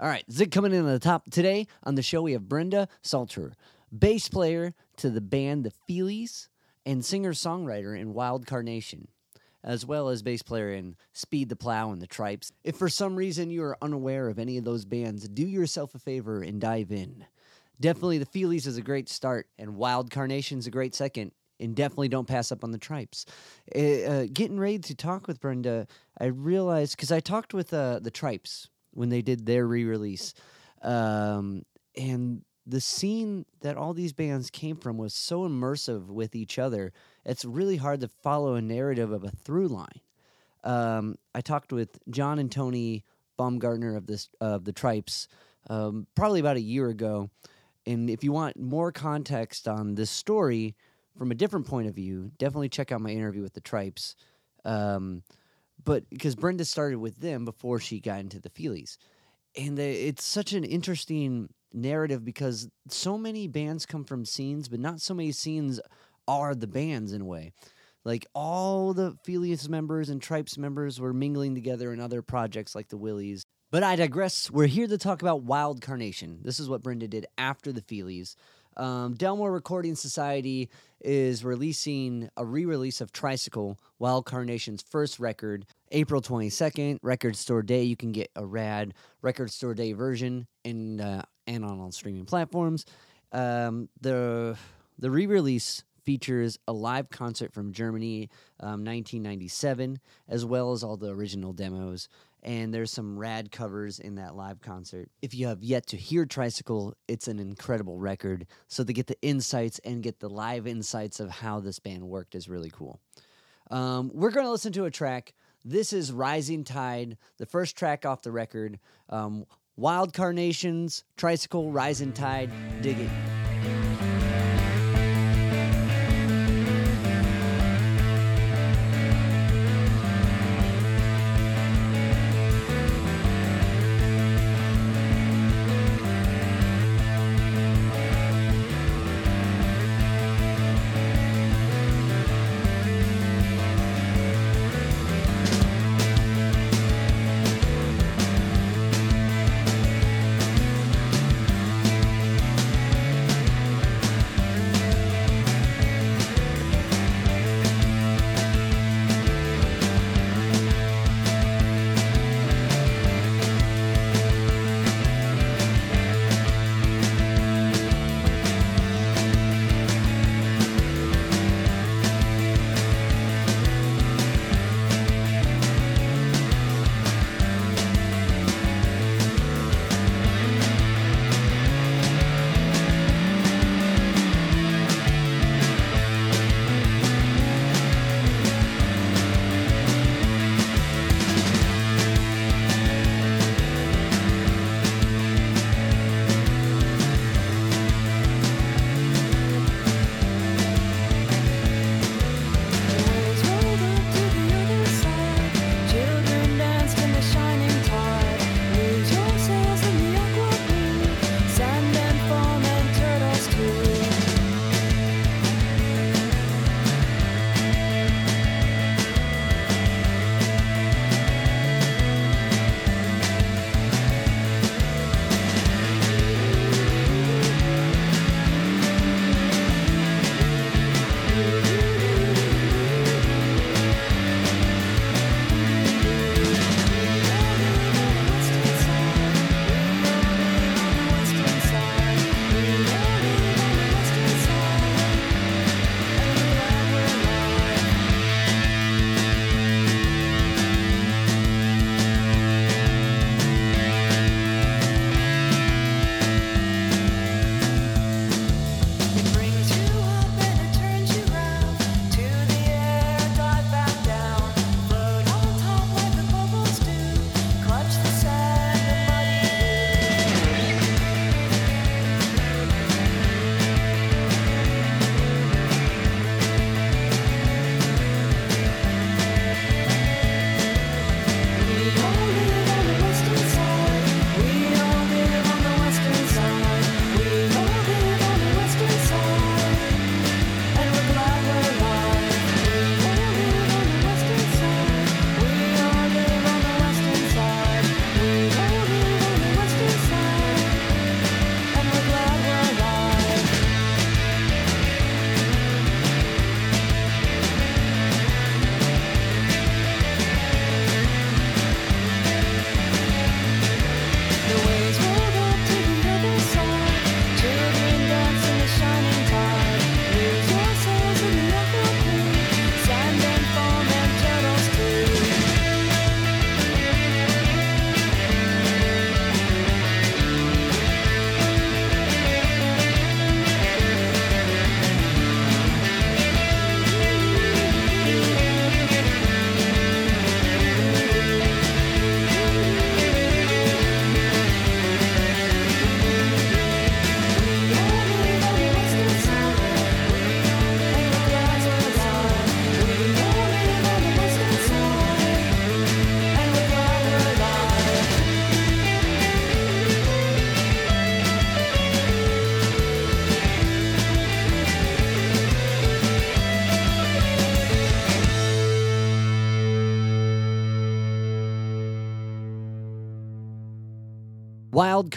All right, Zig coming in at the top today on the show. We have Brenda Sauter, bass player to the band The Feelies and singer songwriter in Wild Carnation, as well as bass player in Speed the Plough and The Trypes. If for some reason you are unaware of any of those bands, do yourself a favor and dive in. Definitely The Feelies is a great start, and Wild Carnation's a great second. And definitely don't pass up on the Trypes. Uh, uh, getting ready to talk with Brenda, I realized because I talked with uh, the Trypes when they did their re-release, um, and the scene that all these bands came from was so immersive with each other. It's really hard to follow a narrative of a through line. Um, I talked with John and Tony Baumgartner of this of the Trypes um, probably about a year ago, and if you want more context on this story from a different point of view, definitely check out my interview with the Trypes. Um, but because Brenda started with them before she got into the Feelies, and it's such an interesting narrative because so many bands come from scenes, but not so many scenes are the bands in a way. Like all the Feelies members and Trypes members were mingling together in other projects like the Willies. But I digress. We're here to talk about Wild Carnation. This is what Brenda did after the Feelies. Um, Delmore Recording Society is releasing a re release of Tricycle, Wild Carnation's first record, April 22nd, Record Store Day. You can get a rad Record Store Day version and, uh, and on all streaming platforms. Um, the the re release features a live concert from Germany, um, 1997, as well as all the original demos. And there's some rad covers in that live concert. If you have yet to hear Tricycle, it's an incredible record. So to get the insights and get the live insights of how this band worked is really cool. Um, we're going to listen to a track. This is Rising Tide, the first track off the record. Um, Wild Carnations, Tricycle, Rising Tide, dig it.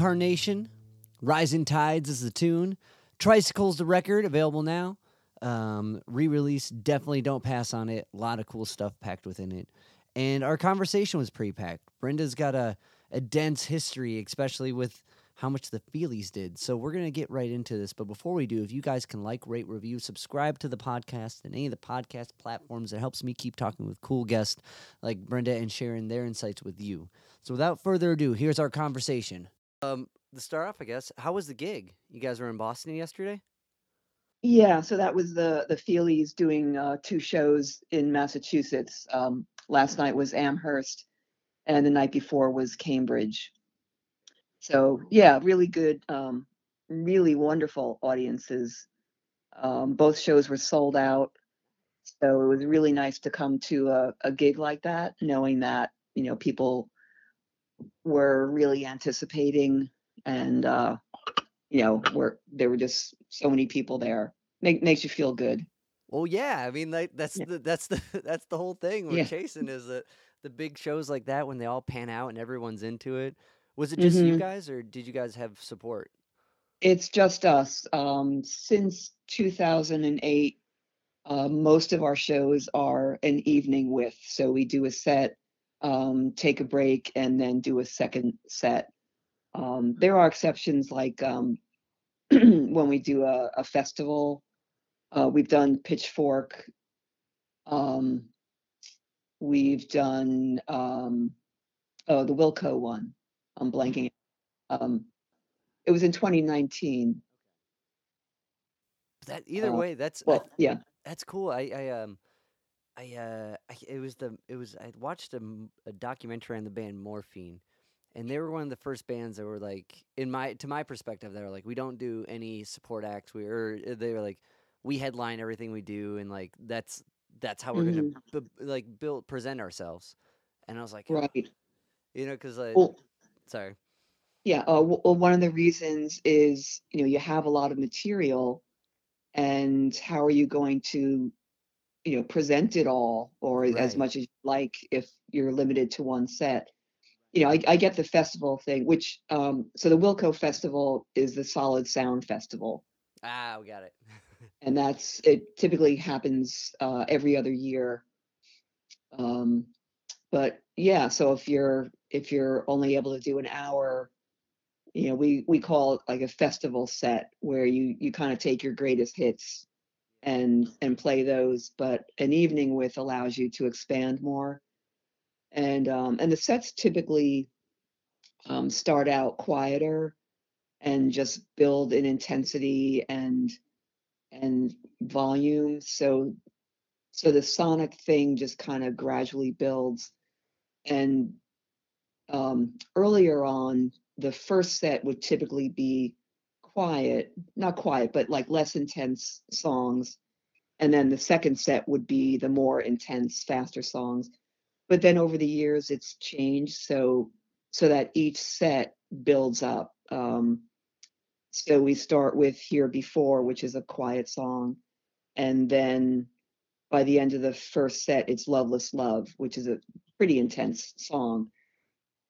Wild Carnation, Rising Tides is the tune. Tricycles the record, available now. Um, re-release, definitely don't pass on it. A lot of cool stuff packed within it. And our conversation was pre-packed. Brenda's got a, a dense history, especially with how much the Feelies did. So we're gonna get right into this. But before we do, if you guys can like, rate, review, subscribe to the podcast and any of the podcast platforms, that helps me keep talking with cool guests like Brenda and sharing their insights with you. So without further ado, here's our conversation. Um, to start off, I guess, how was the gig? You guys were in Boston yesterday. Yeah, so that was the the Feelies doing uh, two shows in Massachusetts. Um, last night was Amherst, and the night before was Cambridge. So yeah, really good, um, really wonderful audiences. Um, both shows were sold out, so it was really nice to come to a, a gig like that, knowing that you know people were really anticipating and uh, you know were there were just so many people there Make, makes you feel good Well, yeah, I mean, like that's Yeah. the that's the that's the whole thing we're Yeah. chasing is that the big shows like that when they all pan out and everyone's into it. Was it just you Mhm. guys, or did you guys have support? it's just us um, since 2008 uh, most of our shows are an evening with so we do a set um, take a break and then do a second set. Um, there are exceptions like um, when we do a, a festival uh, we've done pitchfork um, we've done um, oh the wilco one. I'm blanking. Um, it was in 2019 That either Uh, way, that's I yeah. That's cool. I, I um I uh I, it was the it was I watched a documentary on the band Morphine and they were one of the first bands that were like in my to my perspective they were like we don't do any support acts we or uh, they were like we headline everything we do and like that's that's how we're Mhm. going to b- like build present ourselves. And I was like, "Oh," right you know, cuz like well sorry. yeah uh, well, one of the reasons is you know you have a lot of material and how are you going to you know present it all or as much as you like if you're limited to one set. You know i, I get the festival thing which um so the wilco festival is the solid sound festival. Ah, we got it. and that's it typically happens uh, every other year. Um, but yeah so if you're if you're only able to do an hour you know we we call it like a festival set where you you kind of take your greatest hits and and play those but an evening with allows you to expand more. And um and the sets typically um start out quieter and just build in intensity and and volume. So so the sonic thing just kind of gradually builds. And um earlier on the first set would typically be quiet not quiet but like less intense songs. And then the second set would be the more intense faster songs. But then over the years it's changed. So so that each set builds up. Um so we start with here before which is a quiet song. And then by the end of the first set it's loveless love which is a pretty intense song.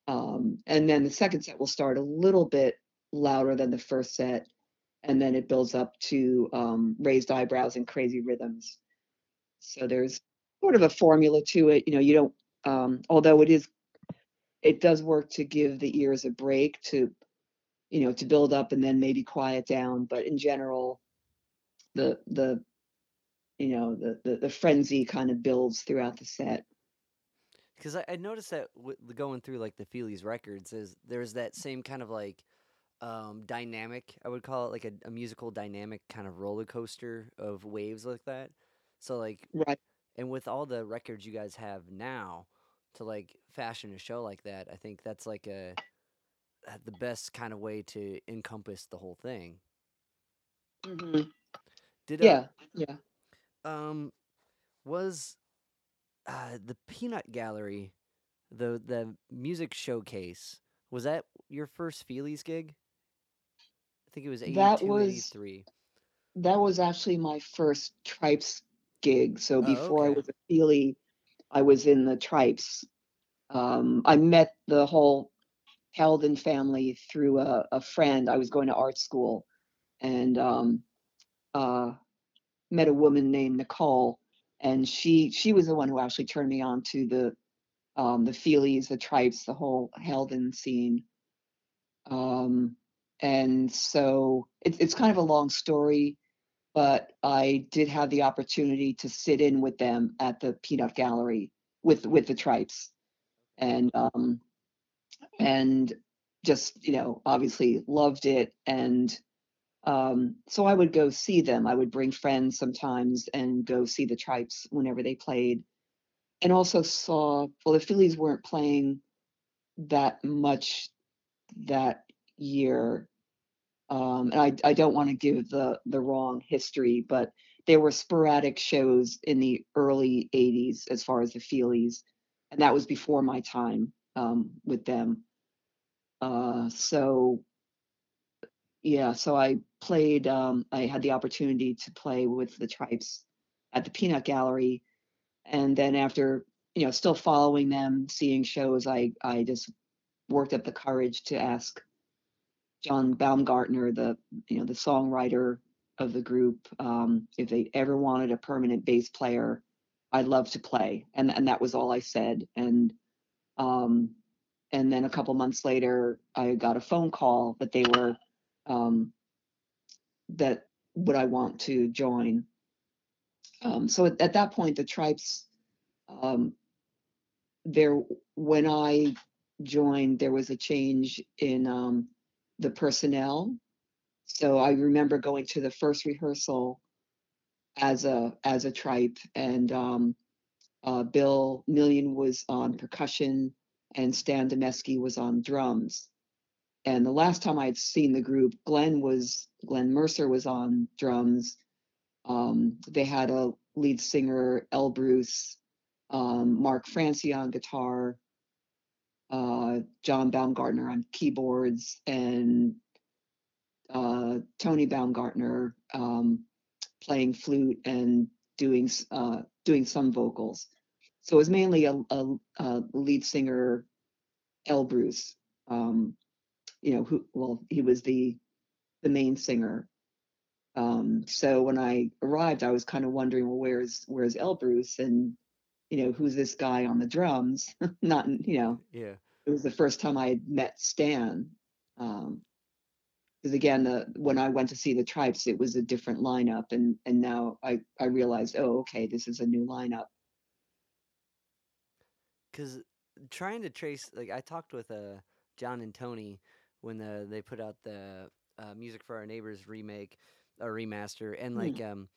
Um, and then the second set will start a little bit louder than the first set and then it builds up to um, raised eyebrows and crazy rhythms. So there's sort of a formula to it you know you don't um, although it is it does work to give the ears a break to you know to build up and then maybe quiet down but in general the the you know the the, the frenzy kind of builds throughout the set. Because I, I noticed that w- going through like the Feelies records is there's that same kind of like um, dynamic. I would call it like a, a musical dynamic kind of roller coaster of waves like that. So like, right and with all the records you guys have now, to like fashion a show like that, I think that's like a uh, the best kind of way to encompass the whole thing. hmm Did uh, yeah yeah um was uh the Peanut Gallery, the the music showcase, was that your first Feelies gig? I think it was 82, that was 83. that was actually my first Trypes gig so Oh, before i was a feely i was in the Trypes um, i met the whole Haledon family through a, a friend. I was going to art school and um, uh, met a woman named Nicole, and she she was the one who actually turned me on to the um, the Feelies, the Trypes, the whole Haledon scene. Um, and so it, it's kind of a long story, but I did have the opportunity to sit in with them at the Peanut Gallery with with the Trypes, and um, and just you know obviously loved it and um, so I would go see them. I would bring friends sometimes and go see the Trypes whenever they played, and also saw well the Feelies weren't playing that much that year. Um, and I, I don't want to give the the wrong history, but there were sporadic shows in the early 80s as far as the Feelies, and that was before my time um, with them. Uh, so yeah, so I played. Um, I had the opportunity to play with the Trypes at the Peanut Gallery, and then after you know still following them, seeing shows, I I just worked up the courage to ask John Baumgartner, the you know the songwriter of the group, um, if they ever wanted a permanent bass player, I'd love to play, and and that was all I said. And um, and then a couple months later, I got a phone call that they were um, that would I want to join. Um, so at, at, that point, the Trypes um, there when I joined, there was a change in um, the personnel. So I remember going to the first rehearsal as a as a Trype, and um, uh, Bill Million was on percussion, and Stan Demeski was on drums. And the last time I'd seen the group, Glenn was Glenn Mercer was on drums. Um, they had a lead singer, Elbrus, um, Mark Francie on guitar, uh, John Baumgartner on keyboards, and uh, Tony Baumgartner um, playing flute and doing uh, doing some vocals. So it was mainly a, a, a lead singer, Elbrus. Um, you know, who well, he was the the main singer. Um, so when I arrived, I was kind of wondering, well, where's where's Elbrus, and you know, who's this guy on the drums? Not, you know, yeah. It was the first time I had met Stan. Um, because again, the, when I went to see the Trypes, it was a different lineup, and and now I I realized, oh, okay, this is a new lineup. Because trying to trace, like I talked with uh John and Tony when the, they put out the uh, music for our neighbors remake or remaster, and like mm. um,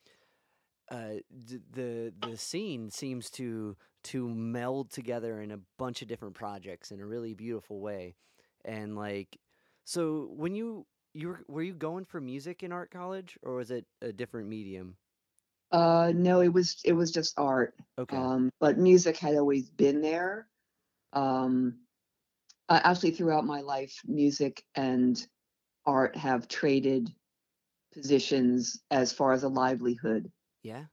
uh, d- the the scene seems to to meld together in a bunch of different projects in a really beautiful way, and like so when you you were were you going for music in art college or was it a different medium? Uh, no, it was it was just art. Okay. Um, but music had always been there. Um, uh, actually throughout my life, music and art have traded positions as far as a livelihood. Yeah.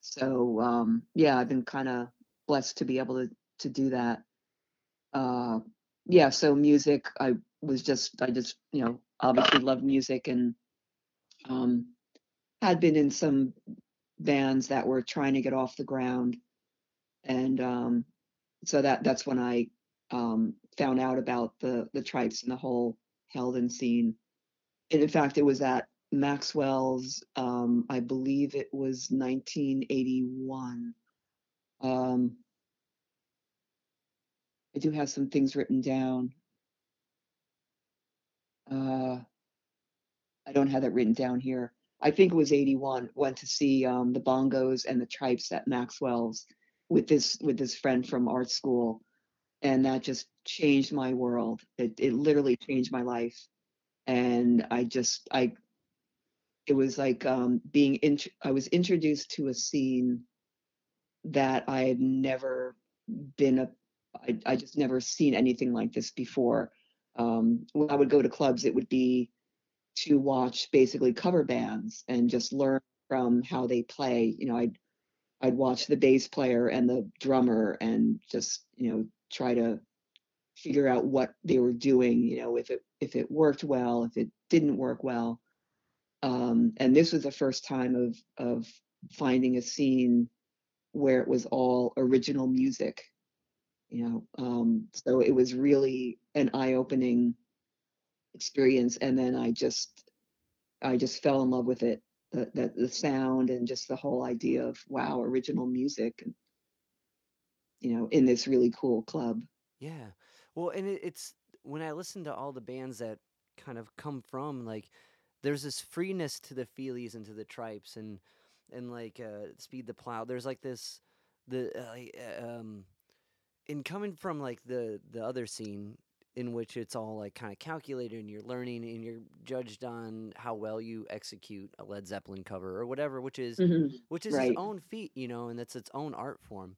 So um, yeah, I've been kind of blessed to be able to to do that. Uh, yeah, so music, I was just I just you know obviously love music and um, had been in some bands that were trying to get off the ground, and um, so that that's when I um, found out about the the Trypes and the whole Haledon scene. And in fact, it was at Maxwell's. Um, I believe it was 1981. Um, I do have some things written down. Uh, I don't have that written down here. I think it was 81. Went to see um, the bongos and the Trypes at Maxwell's with this with this friend from art school and that just changed my world it, it literally changed my life and i just i it was like um, being in, i was introduced to a scene that i had never been a I, I just never seen anything like this before um, when i would go to clubs it would be to watch basically cover bands and just learn from how they play you know i'd i'd watch the bass player and the drummer and just you know try to figure out what they were doing, you know, if it if it worked well, if it didn't work well. Um, and this was the first time of of finding a scene where it was all original music, you know. Um, so it was really an eye-opening experience. And then I just I just fell in love with it. The, the the sound and just the whole idea of wow, original music and you know, in this really cool club. Yeah. Well, and it, it's when I listen to all the bands that kind of come from like there's this freeness to the Feelies and to the Trypes and and like uh, Speed the Plough. There's like this the uh, uh, um in coming from like the the other scene in which it's all like kind of calculated and you're learning and you're judged on how well you execute a Led Zeppelin cover or whatever, which is hmm which is its own feat, you know, and that's its own art form.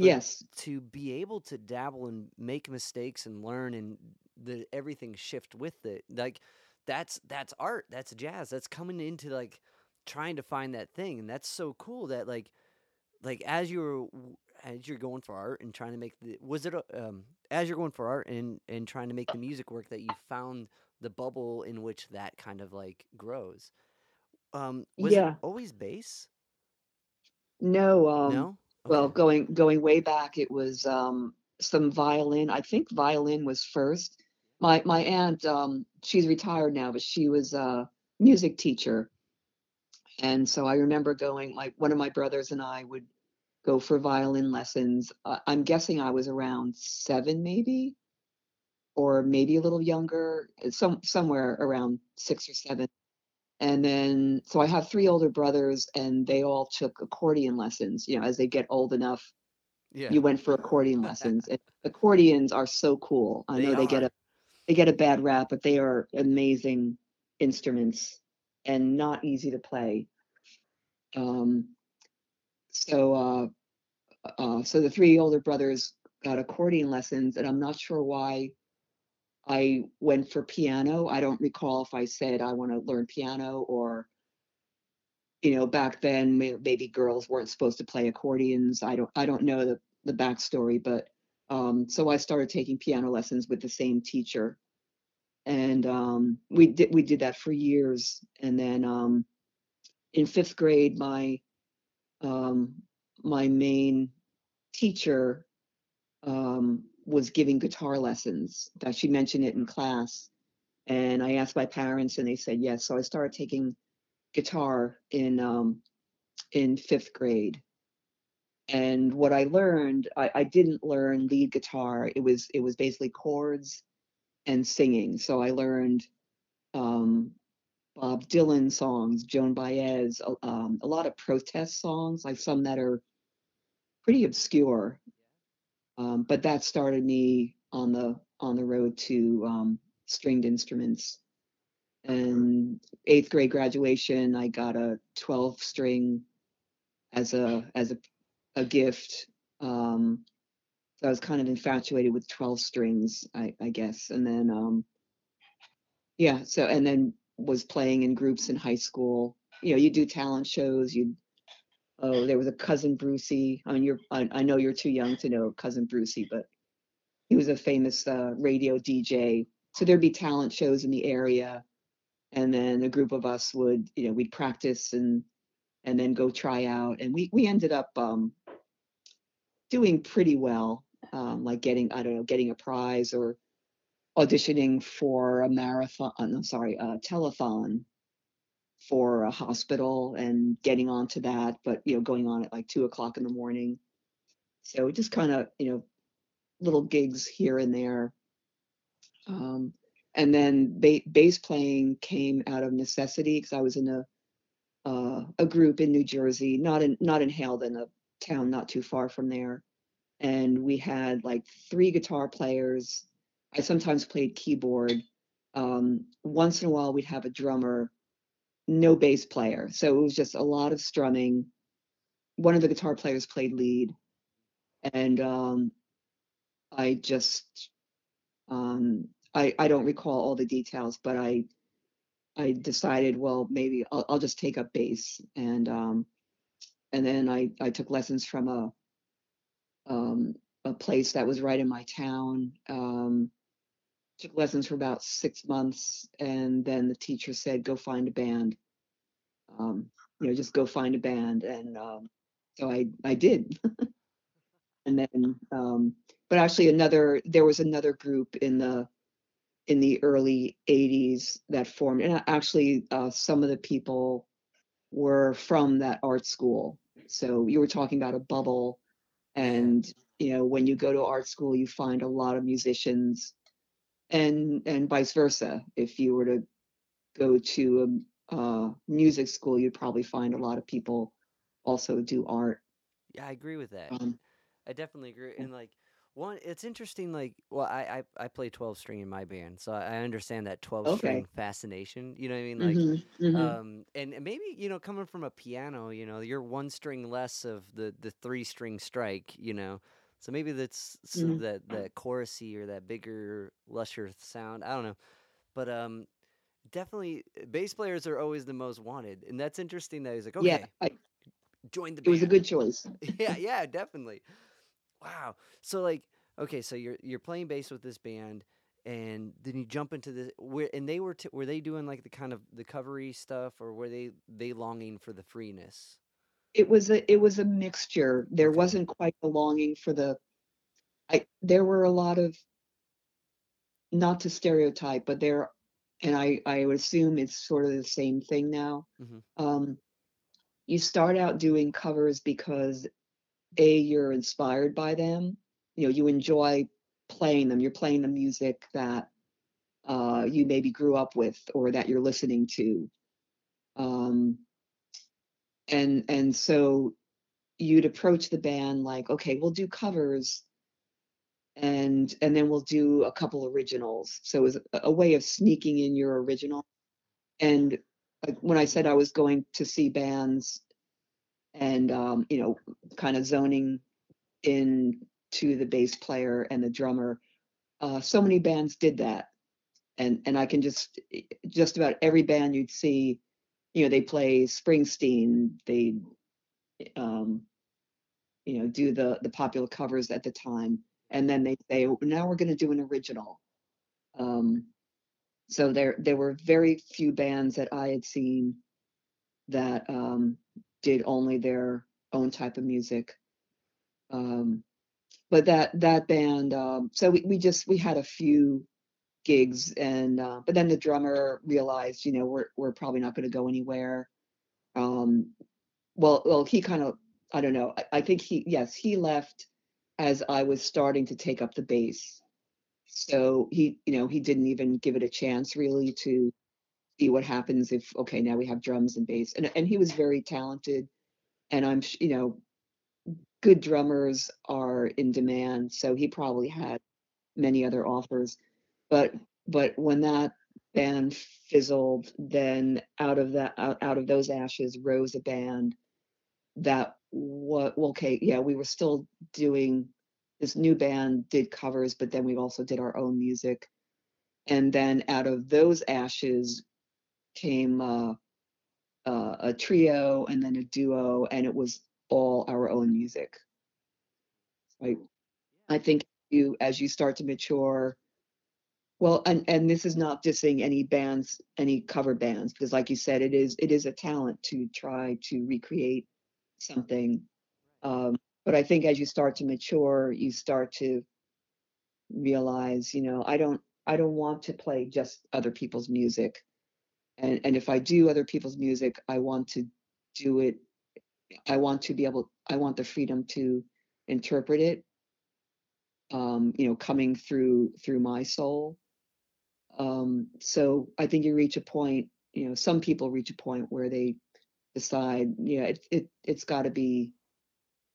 But Yes. to be able to dabble and make mistakes and learn and the everything shift with it, like that's that's art, that's jazz, that's coming into like trying to find that thing, and that's so cool that like like as you're as you're going for art and trying to make the was it a, um as you're going for art and and trying to make the music work that you found the bubble in which that kind of like grows. Um, was it Yeah. always bass? No, um, No. well, going going way back, it was um some violin. I think violin was first. My my aunt, um, she's retired now, but she was a music teacher. And so I remember going, like one of my brothers and I would go for violin lessons. Uh, I'm guessing I was around seven, maybe, or maybe a little younger, some somewhere around six or seven. And then, so I have three older brothers, and they all took accordion lessons. You know, as they get old enough, Yeah. you went for accordion lessons. And accordions are so cool. I They know they get a they get a bad rap, but they are amazing instruments and not easy to play. Um, so, uh, uh, so the three older brothers got accordion lessons, and I'm not sure why I went for piano. I don't recall if I said I want to learn piano or, you know, back then maybe girls weren't supposed to play accordions. I don't I don't know the the backstory, but um, so I started taking piano lessons with the same teacher, and um, we did we did that for years. And then um, in fifth grade, my um, my main teacher um, was giving guitar lessons. That she mentioned it in class, and I asked my parents, and they said yes. So I started taking guitar in um, in fifth grade. And what I learned, I, I didn't learn lead guitar. It was it was basically chords and singing. So I learned um, Bob Dylan songs, Joan Baez, a- um, a lot of protest songs, like some that are pretty obscure. Um, but that started me on the on the road to um, stringed instruments. And eighth grade graduation, I got a 12 string as a as a, a gift. Um, so I was kind of infatuated with 12 strings, I, I guess. And then um, yeah, so and then was playing in groups in high school. You know, you do talent shows. You oh, there was a cousin Brucey. I mean, you're I, I know you're too young to know cousin Brucey, but he was a famous uh, radio DJ. So there'd be talent shows in the area, and then a group of us would, you know, we'd practice and and then go try out, and we we ended up um, doing pretty well, um, like getting I don't know, getting a prize or auditioning for a marathon. uh, No, sorry, a telethon for a hospital and getting onto that, but you know, going on at like two o'clock in the morning. So just kind of, you know, little gigs here and there. Um, and then ba- bass playing came out of necessity because I was in a uh, a group in New Jersey, not in not in Haledon, a town not too far from there. And we had like three guitar players. I sometimes played keyboard. Um, once in a while, we'd have a drummer, no bass player. So it was just a lot of strumming. One of the guitar players played lead, and um, I just um, I I don't recall all the details, but I I decided, well, maybe I'll, I'll just take up bass, and um, and then I I took lessons from a um, a place that was right in my town. Um, took lessons for about six months, and then the teacher said, "Go find a band." Um, you know, just go find a band, and um, so I I did. and then, um, but actually, another there was another group in the in the early 80s that formed and actually uh, some of the people were from that art school so you were talking about a bubble and you know when you go to art school you find a lot of musicians and and vice versa if you were to go to a, a music school you'd probably find a lot of people also do art Yeah, I agree with that. um, I definitely agree. And like one, it's interesting. Like, well, I I, I play twelve string in my band, so I understand that twelve string okay fascination. You know what I mean? Like, hmm hmm um, and maybe you know, coming from a piano, you know, you're one string less of the the three string strike. You know, so maybe that's some hmm of that that chorusy or that bigger, lusher sound. I don't know, but um, definitely uh, bass players are always the most wanted, and that's interesting. That he's like, yeah I, join the it was a good choice Yeah, yeah, definitely. Wow. So like, okay, so you're you're playing bass with this band, and then you jump into the where and they were t- were they doing like the kind of the covery stuff, or were they they longing for the freeness? it was a it was a mixture there wasn't quite the longing for the I there were a lot of not to stereotype, but there, and I I would assume it's sort of the same thing now. hmm Um, you start out doing covers because A, you're inspired by them. You know, you enjoy playing them. You're playing the music that uh, you maybe grew up with or that you're listening to. Um, and and so you'd approach the band like, okay, we'll do covers and and then we'll do a couple originals. So it was a way of sneaking in your original. And when I said I was going to see bands and um, you know, kind of zoning in to the bass player and the drummer, uh, so many bands did that. And and I can just just about every band you'd see, you know, they play Springsteen, they um, you know, do the the popular covers at the time, and then they say, "Oh, now we're going to do an original. Um, so there there were very few bands that I had seen that um, did only their own type of music. Um, but that that band, um, so we, we just we had a few gigs, and uh, but then the drummer realized, you know, we're we're probably not going to go anywhere. Um, well, well, he kind of I don't know. I, I think he yes he left as I was starting to take up the bass. So he you know he didn't even give it a chance really to see what happens if okay now we have drums and bass. And and he was very talented. And I'm you know good drummers are in demand. So he probably mm-hmm. had many other offers. But but when that band fizzled then out of that out, out of those ashes rose a band that what well okay yeah we were still doing this new band did covers but then we also did our own music. And then out of those ashes came uh, uh, a trio and then a duo and it was all our own music. Right i think you as you start to mature well and and this is not dissing any bands any cover bands because like you said it is it is a talent to try to recreate something. Um, but i think as you start to mature you start to realize you know i don't i don't want to play just other people's music and and if i do other people's music i want to do it i want to be able i want the freedom to interpret it um you know coming through through my soul um so i think you reach a point you know some people reach a point where they decide yeah it, it it's got to be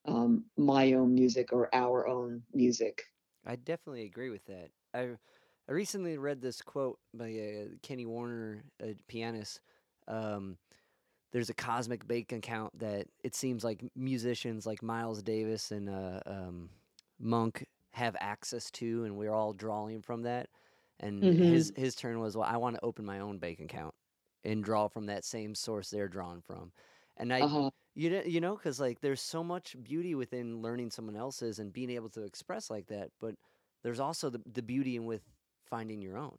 um my own music or our own music I definitely agree with that. I I recently read this quote by uh, Kenny Werner, a pianist. Um, there's a cosmic bank account that it seems like musicians like Miles Davis and uh, um, Monk have access to, and we're all drawing from that. And hmm his his turn was, well, I want to open my own bank account and draw from that same source they're drawing from. And I uh-huh You know, you know, because like there's so much beauty within learning someone else's and being able to express like that, but there's also the the beauty in with finding your own.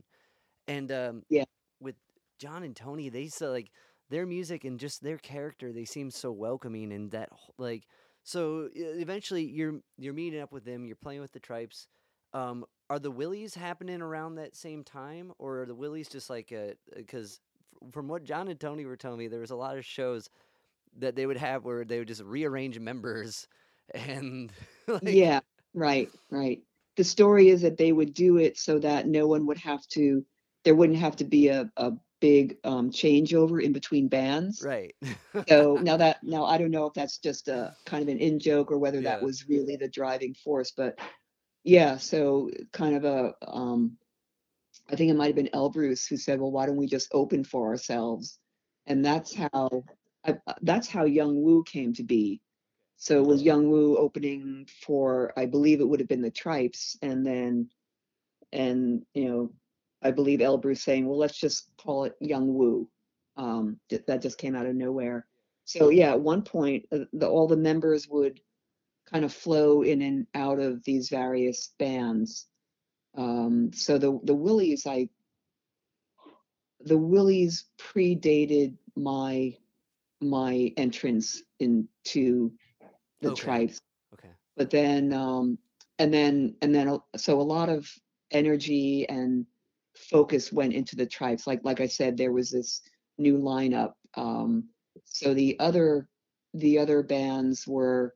And um, Yeah. with John and Tony, they so like their music and just their character, they seem so welcoming and that like so eventually you're you're meeting up with them, you're playing with the Trypes. Um, are the Willies happening around that same time, or are the Willies just like a? Because from what John and Tony were telling me, there was a lot of shows that they would have where they would just rearrange members and like Yeah, right, right. The story is that they would do it so that no one would have to, there wouldn't have to be a, a big um, changeover in between bands. right. So now that, now I don't know if that's just a kind of an in joke or whether that was really the driving force, but yeah, so kind of a, um, I think it might have been Elbrus who said, well, why don't we just open for ourselves? And that's how, I, that's how Yung Wu came to be. So it was Yung Wu opening for, I believe it would have been the Trypes, and then, and you know, I believe Elbrus saying, well, let's just call it Yung Wu. Um, that just came out of nowhere. So yeah, at one point, uh, the, all the members would kind of flow in and out of these various bands. Um, so the the Willies, I the Willies predated my my entrance into the Okay. Trypes, okay. but then um, and then and then so a lot of energy and focus went into the Trypes. Like like I said, there was this new lineup. Um, so the other the other bands were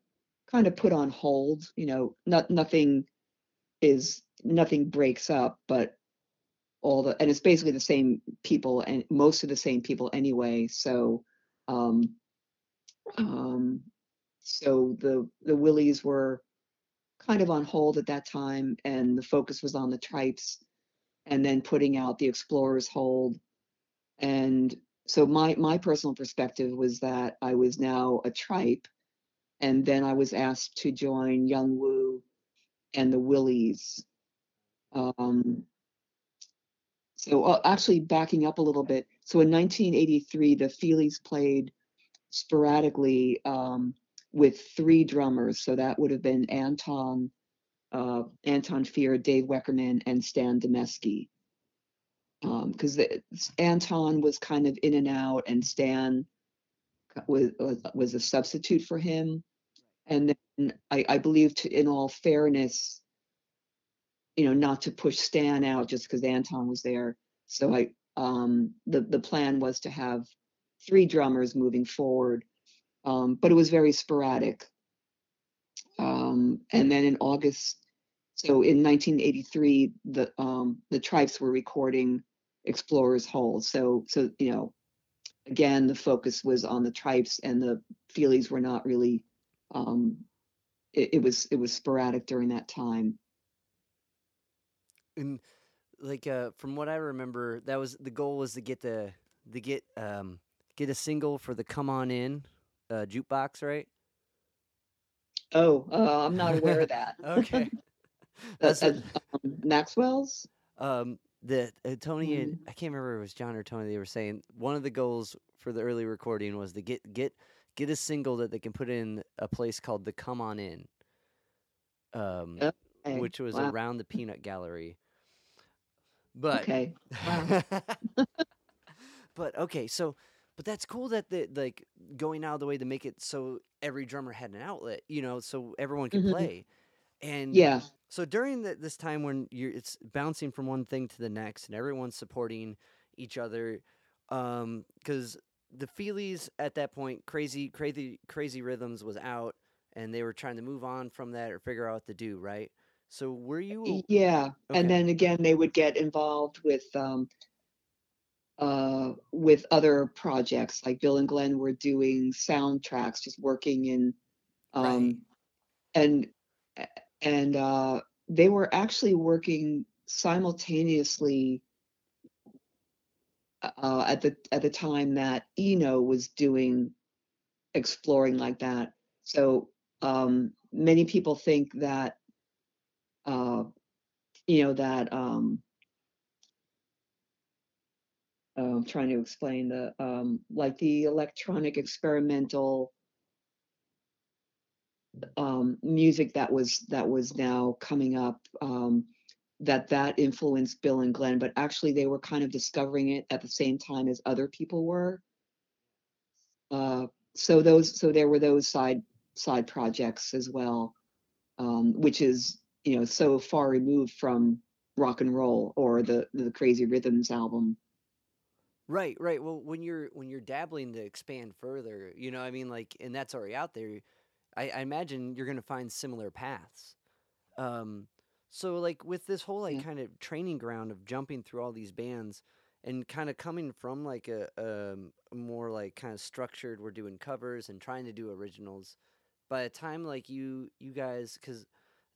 kind of put on hold. You know, not nothing is nothing breaks up, but all the and it's basically the same people and most of the same people anyway. So um, um, so the the Willies were kind of on hold at that time, and the focus was on the Trypes, and then putting out the Explorers Hole. And so my my personal perspective was that I was now a Trype, and then I was asked to join Young Woo and the Willies. Um, so uh, actually backing up a little bit. So in 1983, the Feelies played sporadically um, with three drummers. So that would have been Anton, uh, Anton Fier, Dave Weckerman, and Stan Demeski. Because Anton was kind of in and out, and Stan was was, was a substitute for him. And then I, I believe, to, in all fairness, you know, not to push Stan out just because Anton was there. So I, um, the the plan was to have three drummers moving forward, um, but it was very sporadic. Um, and then in August, so in 1983, the um, the Trypes were recording Explorers Hole. So so you know, again, the focus was on the Trypes, and the Feelies were not really. Um, it, it was it was sporadic during that time. And like uh from what I remember, that was the goal was to get the the get um get a single for the Come On In uh jukebox, right? Oh, uh, I'm not aware of that. Okay. Uh, That's uh, what, um, Maxwell's. um the uh, Tony and Mm. I can't remember if it was John or Tony they were saying one of the goals for the early recording was to get get get a single that they can put in a place called the Come On In. Um Okay. which was wow. around the peanut gallery. But Okay. Wow. but okay, so but that's cool that the like going out of the way to make it so every drummer had an outlet, you know, so everyone could Mhm. play. And Yeah. so during the, this time when you're it's bouncing from one thing to the next and everyone's supporting each other um cuz the Feelies at that point crazy crazy crazy rhythms was out and they were trying to move on from that or figure out what to do, right? So were you Yeah. Okay. And then again, they would get involved with um, uh, with other projects. Like Bill and Glenn were doing soundtracks, just working in, Right. um, and and uh, they were actually working simultaneously uh, at the at the time that Eno was doing exploring like that. So um, many people think that uh, you know that um, I'm trying to explain the um, like the electronic experimental um, music that was that was now coming up um, that that influenced Bill and Glenn, but actually they were kind of discovering it at the same time as other people were. Uh, so those so there were those side side projects as well, um, which is you know so far removed from rock and roll or the the Crazy Rhythms album. Right, right. Well, when you're when you're dabbling to expand further, you know, I mean, like, and that's already out there. I, I imagine you're going to find similar paths. Um, so, like, with this whole like Yeah. kind of training ground of jumping through all these bands and kind of coming from like a, um, a more like kind of structured, we're doing covers and trying to do originals. By the time like you you guys, because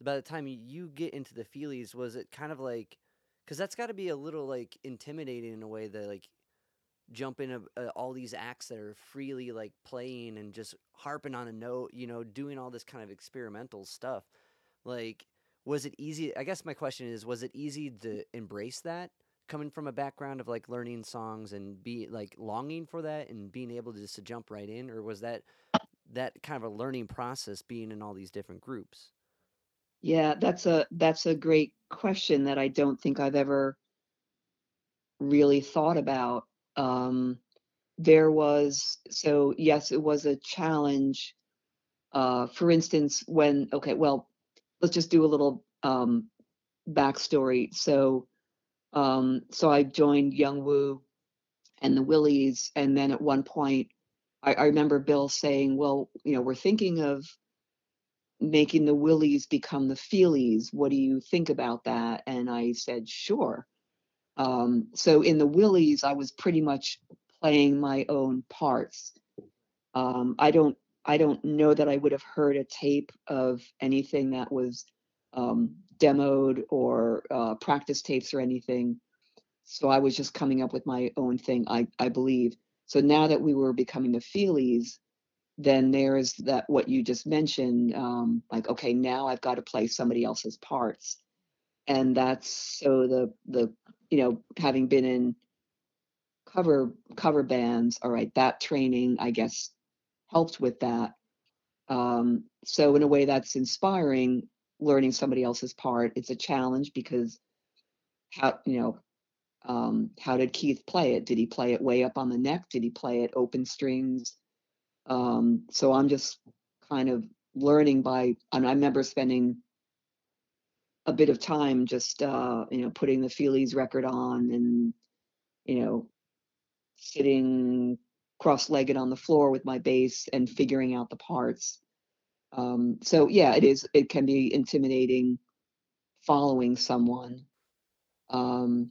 by the time you get into the feelies, was it kind of like because that's got to be a little like intimidating in a way that like jumping a, uh, all these acts that are freely like playing and just harping on a note, you know, doing all this kind of experimental stuff. Like, was it easy? I guess my question is, was it easy to embrace that coming from a background of like learning songs and be like longing for that and being able to just to jump right in, or was that that kind of a learning process being in all these different groups? Yeah, that's a that's a great question that I don't think I've ever really thought about. Um, there was so yes, it was a challenge. Uh, for instance, when okay, well, let's just do a little um, backstory. So, um, so I joined Yung Wu and the Willies, and then at one point, I, I remember Bill saying, "Well, you know, we're thinking of making the Willies become the Feelies. What do you think about that?" And I said, "Sure." Um, so in the Willies, I was pretty much playing my own parts. Um, I don't I don't know that I would have heard a tape of anything that was um, demoed or uh, practice tapes or anything. So I was just coming up with my own thing, I, I believe. So now that we were becoming the Feelies, then there's that what you just mentioned, um, like, okay, now I've got to play somebody else's parts. And that's so the the you know, having been in cover cover bands, all right, that training, I guess, helped with that. Um, so in a way that's inspiring, learning somebody else's part. It's a challenge because how you know um, how did Keith play it? Did he play it way up on the neck? Did he play it open strings? Um, so I'm just kind of learning by. And I remember spending a bit of time just uh, you know putting the Feelies record on and you know sitting cross-legged on the floor with my bass and figuring out the parts. Um, so yeah, it is. It can be intimidating following someone. Um,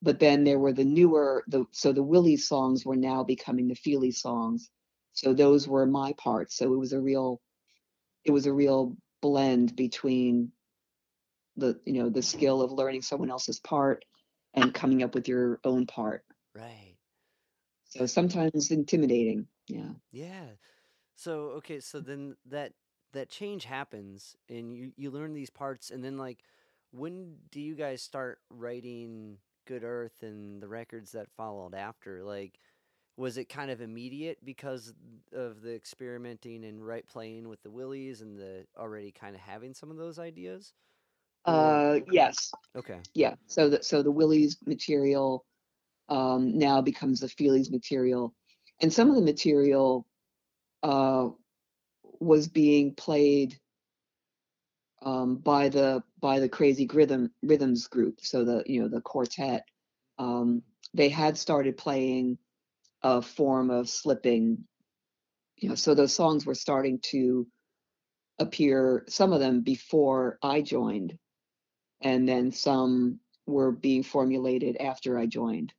but then there were the newer, the so the Willie songs were now becoming the Feely songs. So those were my parts. So it was a real, it was a real blend between the you know the skill of learning someone else's part and coming up with your own part. Right. So sometimes intimidating. Yeah. Yeah. So okay, so then that that change happens and you you learn these parts and then like when do you guys start writing Good Earth and the records that followed after? Like was it kind of immediate because of the experimenting and right playing with the Willies and the already kind of having some of those ideas? Uh, yes. okay. Yeah. So the so the Willie's material um, now becomes the Feelies material, and some of the material uh, was being played um, by the by the Crazy Rhythm Rhythms group. So the you know the quartet. Um, they had started playing a form of slipping. You know, so those songs were starting to appear. Some of them before I joined, and then some were being formulated after I joined.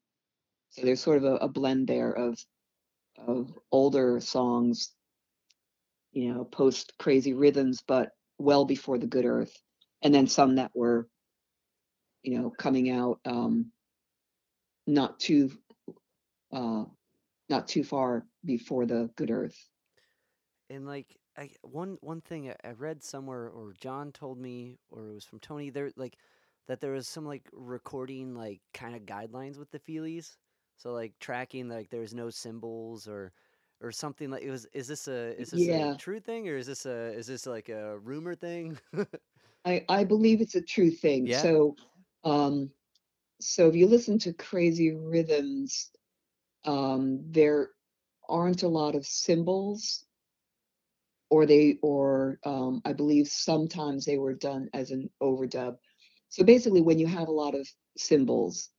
So there's sort of a, a blend there of of older songs, you know, post crazy rhythms, but well before the good earth, and then some that were, you know, coming out um, not too uh, not too far before the good earth. And like I one one thing I, I read somewhere or John told me or it was from Tony there like that there was some like recording like kind of guidelines with the feelies. So like tracking like there's no cymbals or or something like it was. Is this a is this Yeah, a true thing or is this a is this like a rumor thing? I I believe it's a true thing. yeah. So, um, so if you listen to Crazy Rhythms, um, there aren't a lot of cymbals, or they or um, I believe sometimes they were done as an overdub. So basically, when you have a lot of cymbals,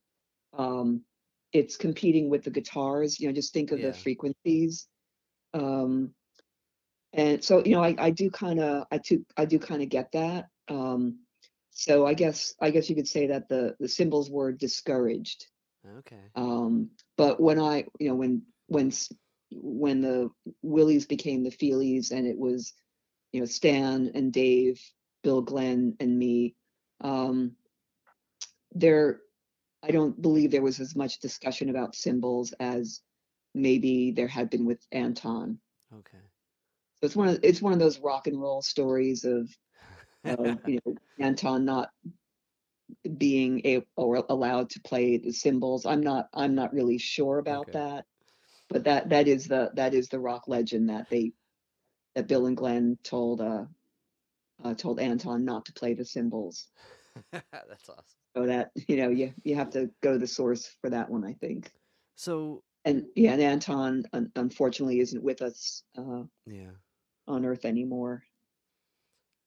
um, it's competing with the guitars. You know, just think of the frequencies. Um, and so, you know, I, I do kind of, I do, I do kind of get that. Um, so I guess, I guess you could say that the the cymbals were discouraged. Okay. Um, but when I, you know, when when when the Willies became the Feelies, and it was, you know, Stan and Dave, Bill Glenn and me, um, there, I don't believe there was as much discussion about cymbals as maybe there had been with Anton. Okay. So it's one of it's one of those rock and roll stories of of you know Anton not being a, or allowed to play the cymbals. I'm not I'm not really sure about okay. that, but that that is the that is the rock legend that they that Bill and Glenn told uh, uh told Anton not to play the cymbals. That's awesome. So that you know you you have to go to the source for that one, I think. So And yeah, and Anton un- unfortunately isn't with us uh, yeah. on Earth anymore.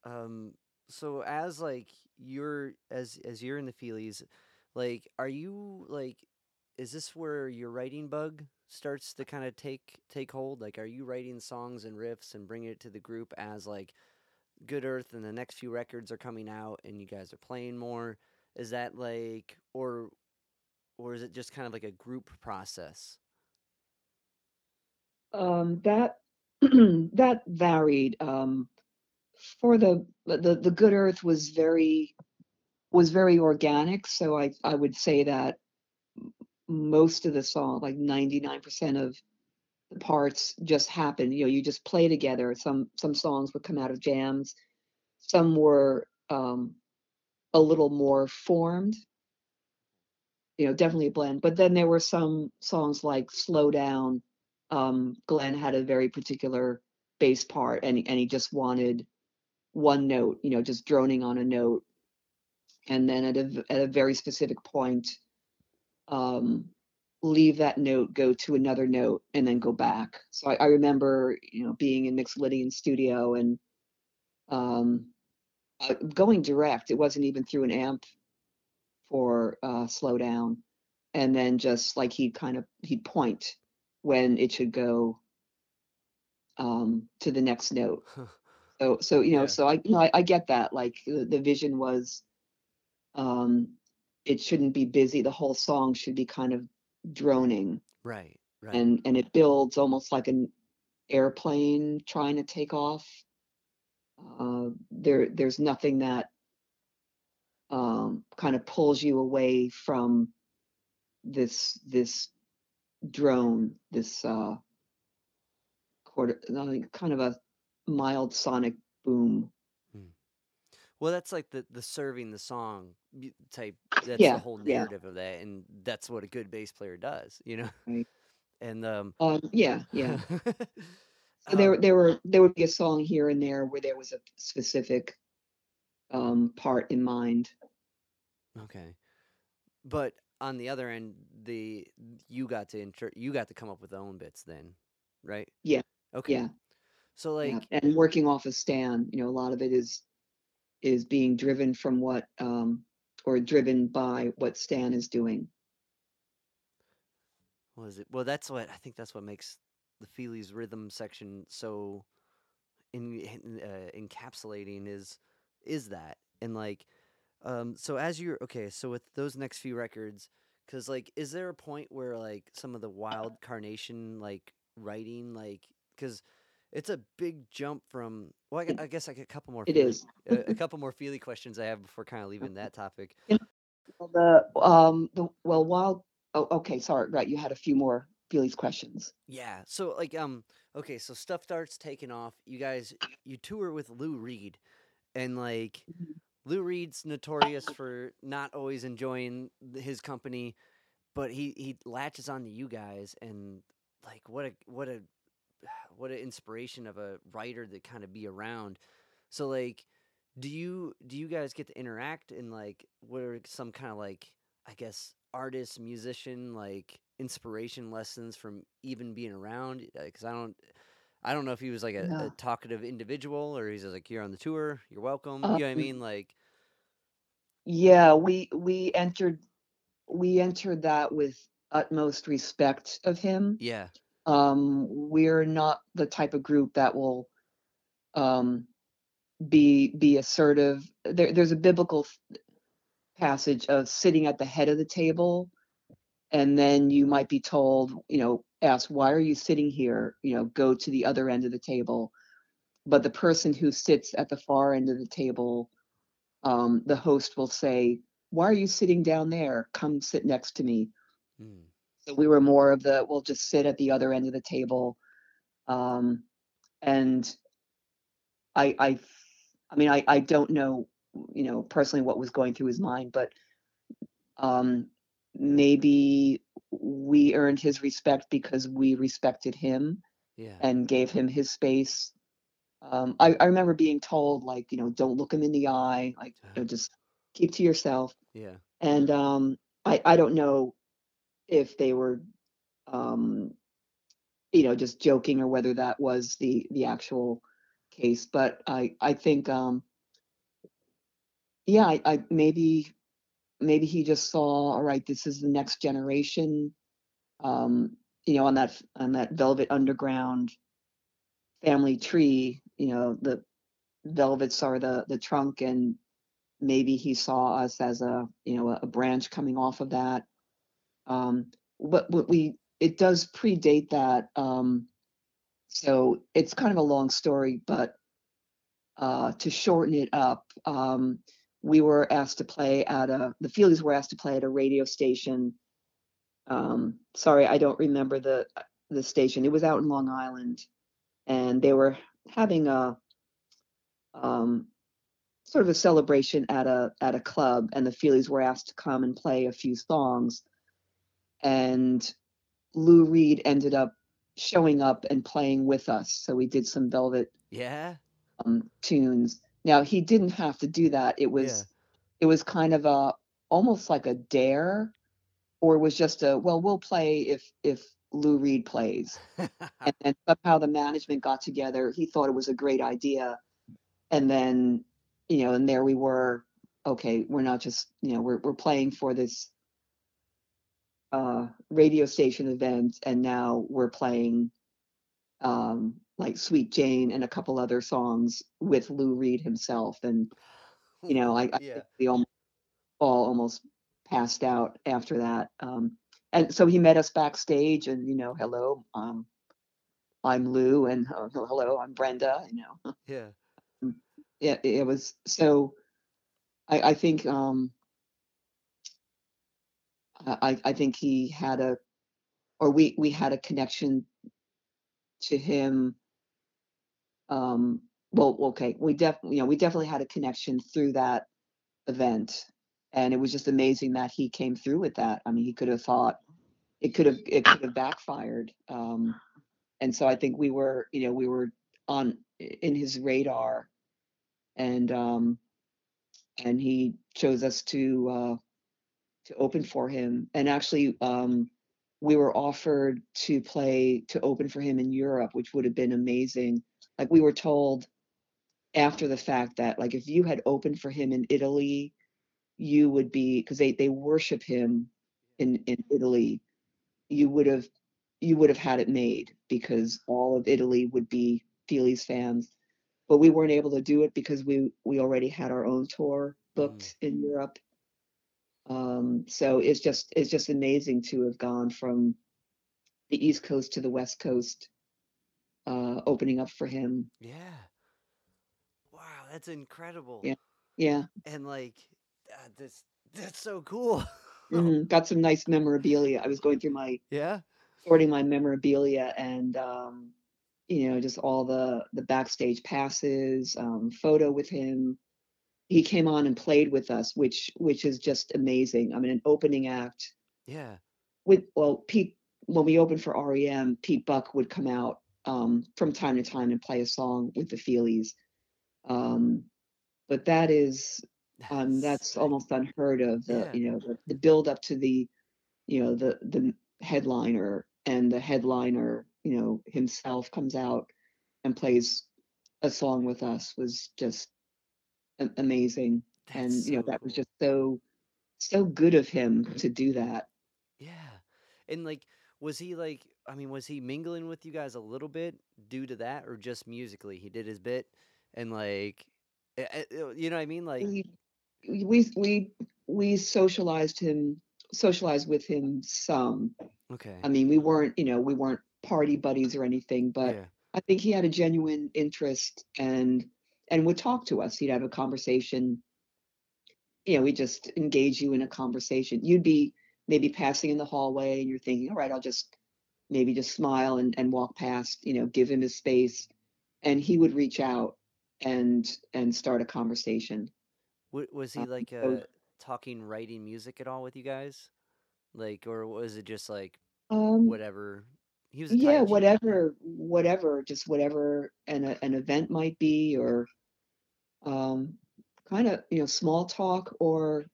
Um. So as like you're as as you're in the Feelies, like are you like is this where your writing bug starts to kind of take take hold? Like are you writing songs and riffs and bringing it to the group as like Good Earth and the next few records are coming out and you guys are playing more? Is that like or or is it just kind of like a group process? Um, that that varied. Um, for the the the Good Earth was very was very organic. So I I would say that most of the song, like 99% of the parts just happened. You know, you just play together. Some some songs would come out of jams. Some were um, a little more formed. You know, definitely a blend. But then there were some songs like Slow Down. Um, Glenn had a very particular bass part, and and he just wanted one note. You know, just droning on a note, and then at a at a very specific point, um, leave that note, go to another note, and then go back. So I, I remember, you know, being in Mixolydian studio and um, uh, going direct. It wasn't even through an amp for uh, slow down, and then just like he'd kind of he'd point when it should go um, to the next note. So so you know, yeah. so I you know I, I get that. Like the, the vision was, um, it shouldn't be busy. The whole song should be kind of droning, Right. Right. and and it builds almost like an airplane trying to take off. Uh, there there's nothing that um, kind of pulls you away from this this drone, this uh, quarter, kind of a mild sonic boom. Mm. Well, that's like the the serving the song type. That's the Yeah, whole yeah, narrative of that, and that's what a good bass player does, you know. right. And um, Um, yeah, yeah. So there um, there were there would be a song here and there where there was a specific um, part in mind. okay. But on the other end, the you got to inter- you got to come up with the own bits then, right? Yeah, Okay. yeah, So yeah. like, And working off of Stan, you know, a lot of it is is being driven from what um, or driven by what Stan is doing. what is it? Well, that's what I think. That's what makes the Feelies rhythm section so in uh, encapsulating is is that and like um so as you're okay so with those next few records because like is there a point where like some of the wild carnation like writing like because it's a big jump from well I, I guess like a couple more it feely is. a, a couple more feely questions i have before kind of leaving that topic know, the um the well wild. Oh, okay, sorry. Right, you had a few more Felix questions. yeah so like um okay so stuff starts taking off you guys you tour with lou reed and like Mhm. Lou Reed's notorious for not always enjoying his company, but he he latches on to you guys and like what a what a what an inspiration of a writer to kind of be around. So like, do you do you guys get to interact and like what are some kind of like I guess artist musician like inspiration lessons from even being around? Because I don't. I don't know if he was like a, Yeah. a talkative individual or he's just like, you're on the tour, you're welcome. Um, you know what I mean? Like, yeah, we we entered we entered that with utmost respect of him. yeah, Um, we're not the type of group that will um, be be assertive. There, there's a biblical passage of sitting at the head of the table, and then you might be told, you know, ask "Why are you sitting here?" You know, go to the other end of the table. But the person who sits at the far end of the table, um, the host will say, "Why are you sitting down there? Come sit next to me." mm, So we were more of the we'll just sit at the other end of the table. Um, and I, I, I mean, I, I don't know, you know, personally what was going through his mind, but um, maybe we earned his respect because we respected him yeah, and gave him his space. Um, I, I remember being told, like, you know, don't look him in the eye, like, you know, just keep to yourself. yeah, And um, I, I don't know if they were, um, you know, just joking or whether that was the the actual case. But I I think, um, yeah, I, I maybe maybe he just saw, all right, this is the next generation. Um, you know, on that on that Velvet Underground family tree, you know, the velvets are the the trunk and maybe he saw us as a you know a, a branch coming off of that um but what we it does predate that um so it's kind of a long story but uh to shorten it up um we were asked to play at a the Feelies were asked to play at a radio station. Um sorry i don't remember the the station. It was out in long island and they were having a um sort of a celebration at a at a club and the Feelies were asked to come and play a few songs and Lou Reed ended up showing up and playing with us. So we did some velvet yeah, um, tunes. Now he didn't have to do that. It was Yeah. it was kind of a almost like a dare or it was just a well we'll play if if Lou Reed plays. And then somehow the management got together. He thought it was a great idea. And then you know and there we were. Okay we're not just you know we're, we're playing for this uh radio station event and now we're playing um like sweet jane and a couple other songs with lou reed himself. And you know i, I yeah, think we almost all almost passed out after that. Um and so he met us backstage and you know hello um i'm lou and uh, hello i'm brenda you know. Yeah, it, it was so I, I think um I, I think he had a or we we had a connection to him um well okay we def you know we definitely had a connection through that event. And it was just amazing that he came through with that. I mean he could have thought it could have it could have backfired um and so i think we were you know we were on in his radar. And um and he chose us to uh to open for him. And actually um we were offered to play to open for him in Europe which would have been amazing. Like we were told after the fact that like if you had opened for him in Italy you would be because they they worship him in in Italy you would have you would have had it made because all of Italy would be Feelies fans. But we weren't able to do it because we we already had our own tour booked in Europe um so it's just it's just amazing to have gone from the east coast to the west coast uh opening up for him yeah. Wow, that's incredible. Yeah. yeah And like, uh, this that's so cool. mhm. got some nice memorabilia i was going through my yeah, sorting my memorabilia and um you know just all the the backstage passes um photo with him he came on and played with us which which is just amazing i mean an opening act yeah, with well pete when we opened for rem pete buck would come out um, from time to time and play a song with the Feelies. Um, but that is um, that's almost unheard of. The Yeah. you know the, the build up to the you know the the headliner and the headliner you know himself comes out and plays a song with us was just amazing and That's you know so that was just so so good of him to do that Yeah. And like was he like I mean was he mingling with you guys a little bit due to that or just musically? He did his bit and like eh, eh, you know what I mean like we we we we socialized him socialized with him some okay. i mean we weren't you know we weren't party buddies or anything but Yeah. i think he had a genuine interest and and would talk to us he'd have a conversation you know we just engage you in a conversation you'd be maybe passing in the hallway and you're thinking all right i'll just maybe just smile and, and walk past you know give him his space and he would reach out and and start a conversation was he um, like so, uh talking writing music at all with you guys? Like or was it just like um whatever? He was yeah whatever whatever just whatever an, an event might be or um kind of you know small talk or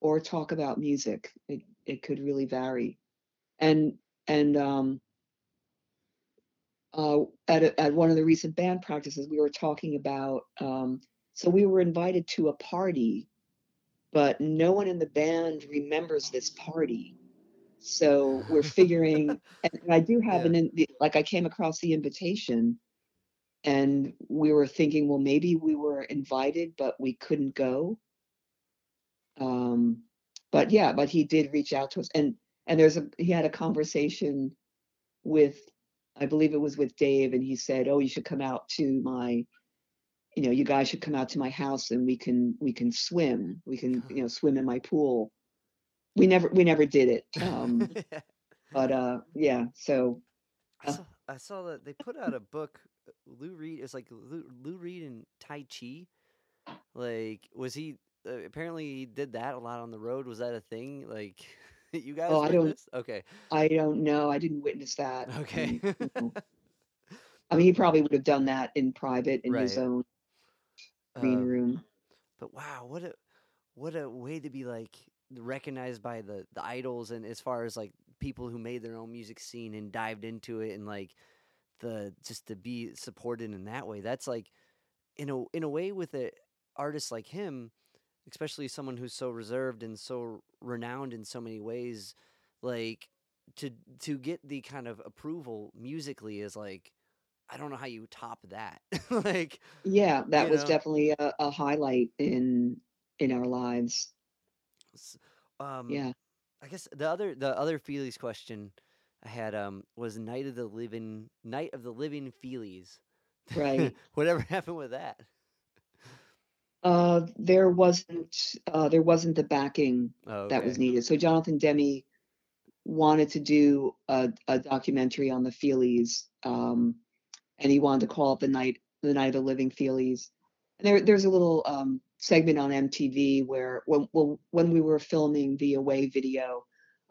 or talk about music it, it could really vary. And and um uh at, a, at one of the recent band practices we were talking about um so we were invited to a party but no one in the band remembers this party so we're figuring and, i do have Yeah. an in, the- like i came across the invitation and we were thinking well maybe we were invited but we couldn't go. Um but yeah but he did reach out to us and and there's a he had a conversation with i believe it was with dave and he said oh you should come out to my you know you guys should come out to my house and we can we can swim. We can you know swim in my pool we never we never did it um but uh yeah so I uh, saw I saw that they put out a book. uh, Lou Reed. It's like Lou, Lou Reed and Tai Chi. Like, was he? Uh, apparently, he did that a lot on the road. Was that a thing? Like, you guys oh i don't? Okay. i don't know i didn't witness that Okay. um, you know. i mean he probably would have done that in private in his own green Um, room but wow, what a what a way to be like recognized by the the idols and as far as like people who made their own music scene and dived into it and like the just to be supported in that way. That's like in a in a way with a artist like him, especially someone who's so reserved and so renowned in so many ways, like to to get the kind of approval musically is like I don't know how you top that. like, yeah that was know, definitely a, a highlight in in our lives s- um yeah I guess the other the other Feelies question I had um was Night of the Living Night of the Living Feelies. right Whatever happened with that? uh there wasn't uh there wasn't the backing Oh, that was okay. needed so jonathan Demme wanted to do a, a documentary on the feelies um and he wanted to call it the night the night of the living feelies there there's a little um segment on mtv where when when we were filming the away video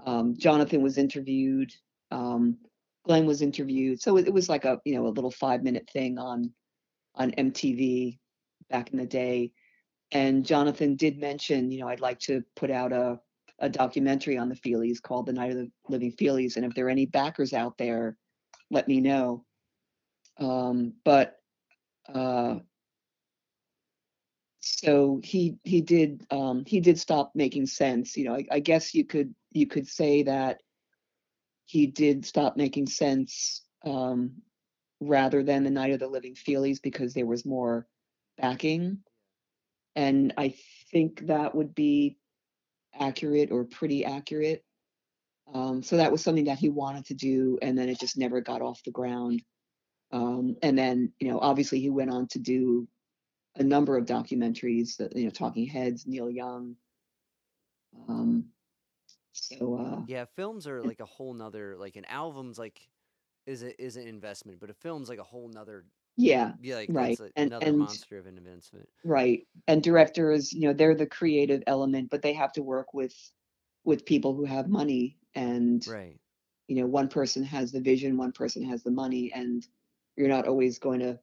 um jonathan was interviewed um glenn was interviewed. So it, it was like a you know a little five minute thing on on mtv back in the day. And jonathan did mention you know i'd like to put out a a documentary on the feelies called the night of the living feelies. And if there are any backers out there let me know. Um but uh so he he did um he did stop making sense you know I, I guess you could you could say that he did stop making sense um rather than the night of the living feelies because there was more backing. And i think that would be accurate or pretty accurate. Um so that was something that he wanted to do and then it just never got off the ground. Um and then you know obviously he went on to do a number of documentaries that you know talking heads neil young um so uh Yeah, films are like a whole nother like an album's like is a, is an investment, but a film's like a whole nother yeah yeah like right and another and monster of an investment. right and directors you know they're the creative element but they have to work with with people who have money and Right. you know one person has the vision one person has the money and you're not always going to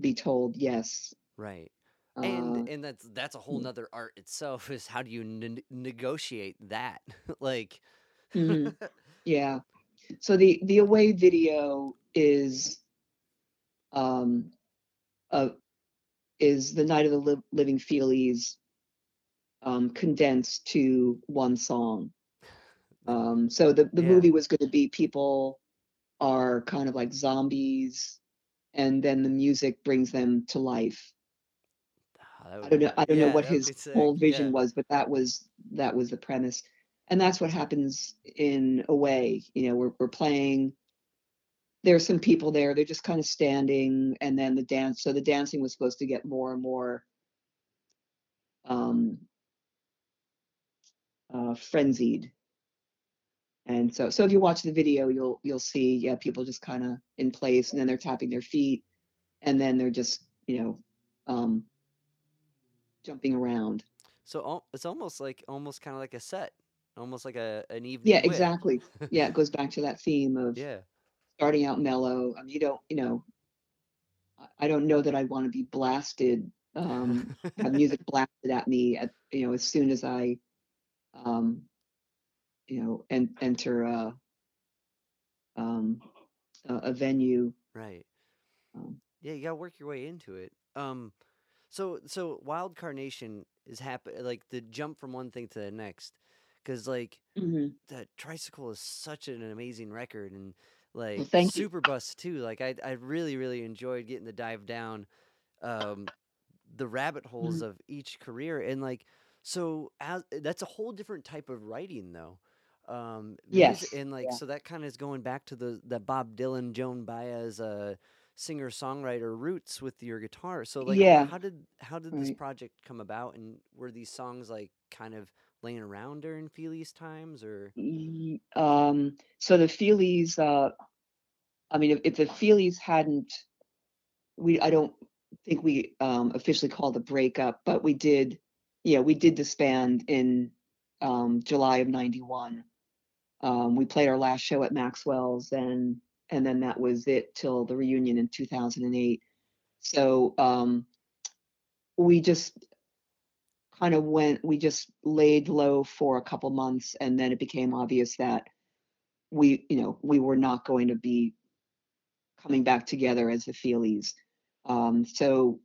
be told yes. Right. And and that's that's a whole mm, nother art itself is how do you ne- negotiate that? like mhm, yeah. So the the away video is um uh is the Night of the Li- Living Feelies um condensed to one song. Um so the the yeah. movie was going to be people are kind of like zombies and then the music brings them to life. I don't know I don't know what his sick. whole Yeah. vision was, but that was that was the premise. And that's what happens in Away. You know, we're we're playing there's some people there, they're just kind of standing and then the dance so the dancing was supposed to get more and more um uh frenzied. And so so if you watch the video, you'll you'll see yeah, people just kind of in place and then they're tapping their feet and then they're just, you know, um jumping around. So it's almost like almost kind of like a set, almost like a an Yeah, evening with. exactly. Yeah, it goes back to that theme of yeah. starting out mellow. I mean, you don't, you know, I- I don't know that I'd want to be blasted, um, have music blasted at me at, you know, as soon as I, um, you know, and enter a, um, a, a venue. right. Um, Yeah, you gotta work your way into it. Um, so so Wild Carnation is happen like the jump from one thing to the next, because like mhm. the Tricycle is such an amazing record and Well, like you. Super Bus too. Like I I really really enjoyed getting the dive down, um, the rabbit holes Mhm. of each career and like so as that's a whole different type of writing though. Um, music Yes. and like Yeah. so that kind of is going back to the the Bob Dylan, Joan Baez, uh, singer songwriter roots with your guitar. So like Yeah. how did how did this project come about and were these songs like kind of laying around during Feely's times or Um, so the Feelies, uh, I mean, if, if the Feelies hadn't, we, I don't think we um, officially called a breakup, but we did, yeah, we did disband in um, July of 91. Um, we played our last show at Maxwell's and, and then that was it till the reunion in 2008. So um, we just kind of went, we just laid low for a couple months and then it became obvious that we, you know, we were not going to be coming back together as the Feelies. Um, so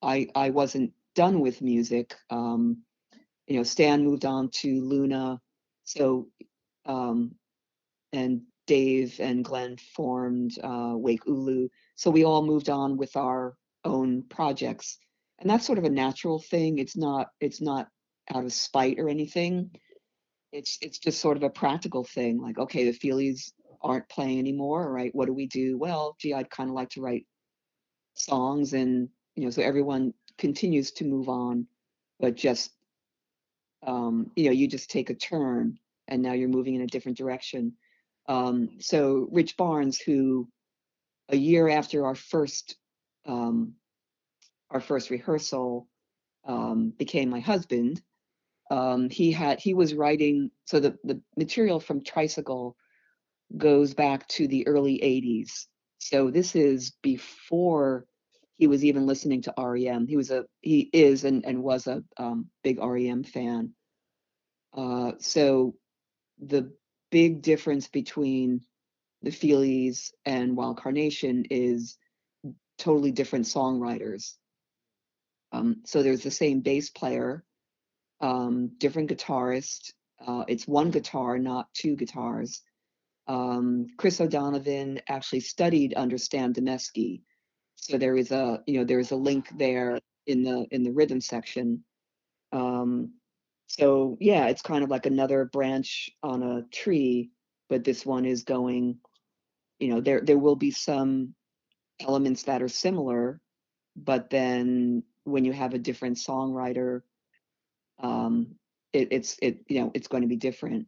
I I wasn't done with music. Um, you know, Stan moved on to Luna, so um, and Dave and Glenn formed uh, Wake Ooloo. So we all moved on with our own projects, and that's sort of a natural thing. It's not it's not out of spite or anything. It's it's just sort of a practical thing. Like, okay, the Feelies aren't playing anymore, right? What do we do? Well, gee, I'd kind of like to write songs, and you know, so everyone continues to move on, but just um, you know, you just take a turn, and now you're moving in a different direction. Um, so Rich Barnes, who a year after our first um, our first rehearsal um, became my husband, um, he had he was writing. So the the material from Tricycle goes back to the early 80s. So this is before he was even listening to REM. He was a he is and, and was a um, big REM fan. Uh, so the big difference between the Feelies and Wild Carnation is totally different songwriters. Um, so there's the same bass player, um, different guitarist. Uh, it's one guitar, not two guitars. Um, Chris O'Donovan actually studied under Stan Demeski, so there is a you know there is a link there in the in the rhythm section. Um, so yeah, it's kind of like another branch on a tree, but this one is going. You know, there there will be some elements that are similar, but then when you have a different songwriter, um, it, it's it you know it's going to be different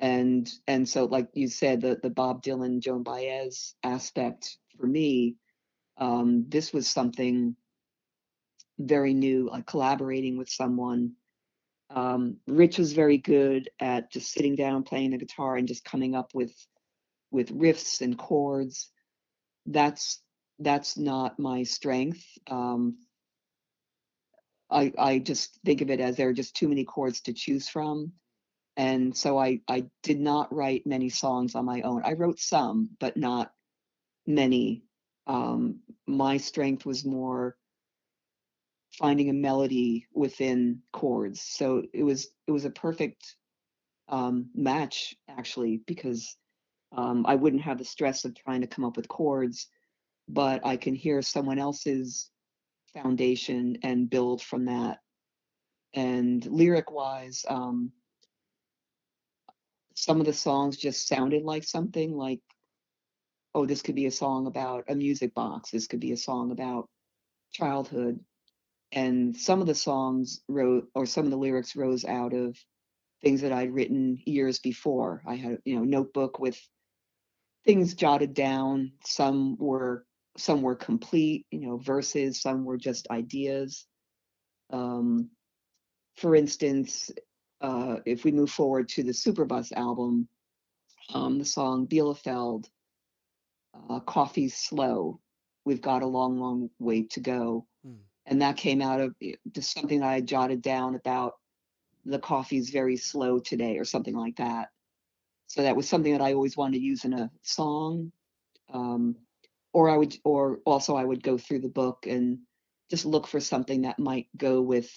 and and so like you said the the bob dylan joan baez aspect for me um this was something very new like collaborating with someone um rich was very good at just sitting down playing the guitar and just coming up with with riffs and chords that's that's not my strength. Um, I I just think of it as there are just too many chords to choose from, and so I I did not write many songs on my own. I wrote some, but not many. Um, my strength was more finding a melody within chords. So it was it was a perfect um, match actually because um, I wouldn't have the stress of trying to come up with chords, but I can hear someone else's foundation and build from that. And lyric wise, um, some of the songs just sounded like something like, oh, this could be a song about a music box. This could be a song about childhood. And some of the songs wrote, or some of the lyrics rose out of things that I'd written years before. I had, you know, notebook with things jotted down. Some were some were complete, you know, verses. Some were just ideas. Um, for instance, uh, if we move forward to the Superbus album, um, the song Bielefeld, uh, Coffee's Slow, We've Got a Long, Long Way to Go. And that came out of eh, just something I jotted down about the coffee's very slow today or something like that. So that was something that I always wanted to use in a song. Um, or I would, or also I would go through the book and just look for something that might go with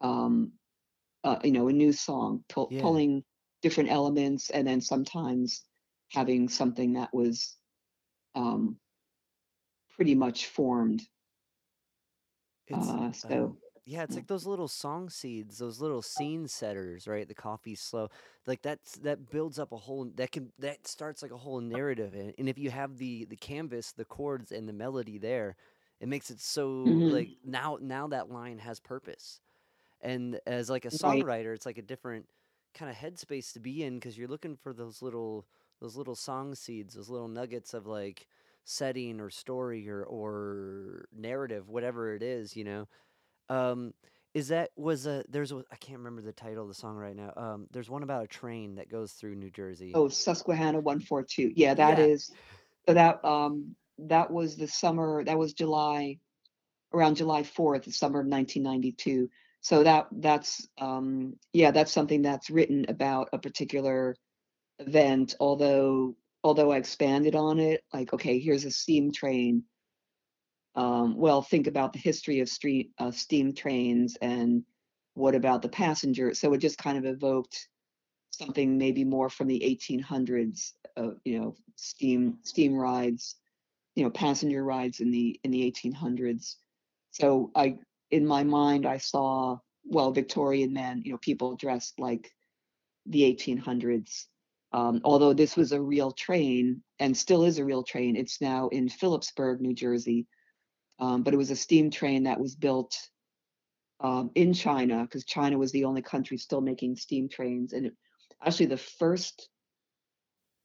um, uh, you know, a new song, pull, yeah. pulling different elements, and then sometimes having something that was um, pretty much formed. It's, uh, so. Um, yeah, it's like those little song seeds, those little scene setters, right? The coffee slow, like that's that builds up a whole that can that starts like a whole narrative, and, and if you have the the canvas, the chords, and the melody there, it makes it so mm-hmm. like now now that line has purpose and as like a songwriter it's like a different kind of headspace to be in because you're looking for those little those little song seeds those little nuggets of like setting or story or or narrative whatever it is you know um is that was a there's a I can't remember the title of the song right now. Um, there's one about a train that goes through New Jersey. Oh, Susquehanna 142. Yeah, that yeah. is so that um that was the summer that was July around July 4th, the summer of 1992 so that that's um, yeah that's something that's written about a particular event although although i expanded on it like okay here's a steam train um, well think about the history of street steam trains and what about the passenger so it just kind of evoked something maybe more from the 1800s uh, you know steam steam rides you know passenger rides in the in the 1800s so i in my mind, I saw, well, Victorian men, you know, people dressed like the 1800s. Um, although this was a real train and still is a real train, it's now in Phillipsburg, New Jersey. Um, but it was a steam train that was built um, in China because China was the only country still making steam trains. And it, actually, the first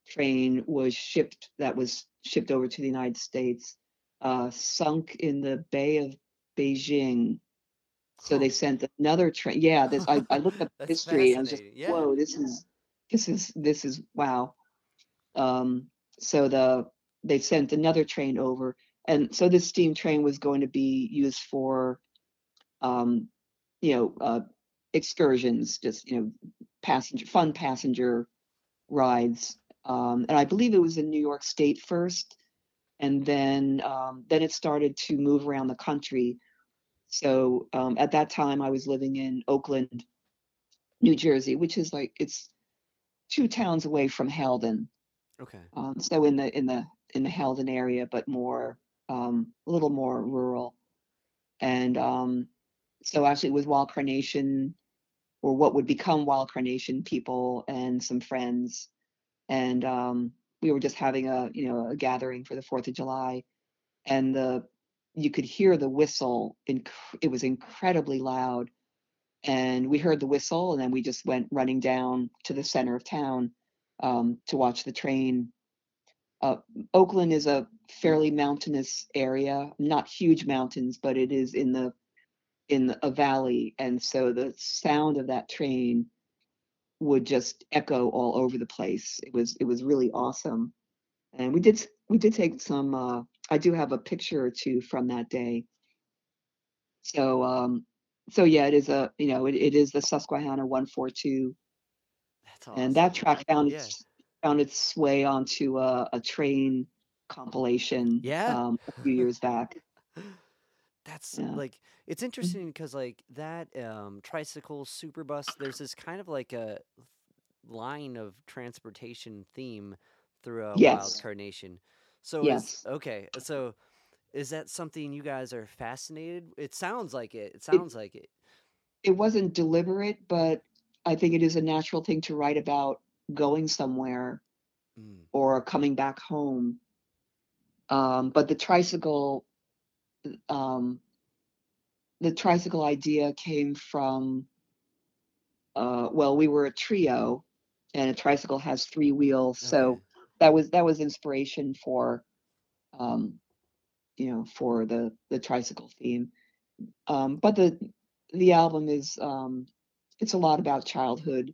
train was shipped that was shipped over to the United States, uh, sunk in the Bay of Beijing. So they sent another train. Yeah, this I, I looked up history and I was just, yeah. whoa, this is this is this is wow. Um, so the they sent another train over, and so this steam train was going to be used for, um, you know, uh, excursions, just you know, passenger fun passenger rides. Um, and I believe it was in New York State first, and then um, then it started to move around the country. So um, at that time, I was living in Oakland, New Jersey, which is like it's two towns away from Haledon. Okay. Um, so in the in the in the Haledon area, but more um, a little more rural. And um, so actually, with Wild Carnation, or what would become Wild Carnation people and some friends, and um, we were just having a you know a gathering for the Fourth of July, and the you could hear the whistle. Inc- it was incredibly loud, and we heard the whistle, and then we just went running down to the center of town um, to watch the train. Uh, Oakland is a fairly mountainous area, not huge mountains, but it is in the in a valley, and so the sound of that train would just echo all over the place. It was it was really awesome, and we did we did take some. Uh, I do have a picture or two from that day. So um, so yeah, it is a you know it, it is the Susquehanna 142, That's awesome. and that track found Yeah. its found its way onto a, a train compilation. Yeah? um, a few years back. That's Yeah. like it's interesting because like that um tricycle super bus there's this kind of like a line of transportation theme through a wild Yes. carnation. So Yes. okay, so is that something you guys are fascinated? It sounds like it. It sounds like it. It wasn't deliberate, but I think it is a natural thing to write about going somewhere Mm. or coming back home. Um, but the tricycle, um, the tricycle idea came from, uh, well, we were a trio, and a tricycle has three wheels, so that was that was inspiration for, um, you know, for the the tricycle theme. Um, but the the album is um, it's a lot about childhood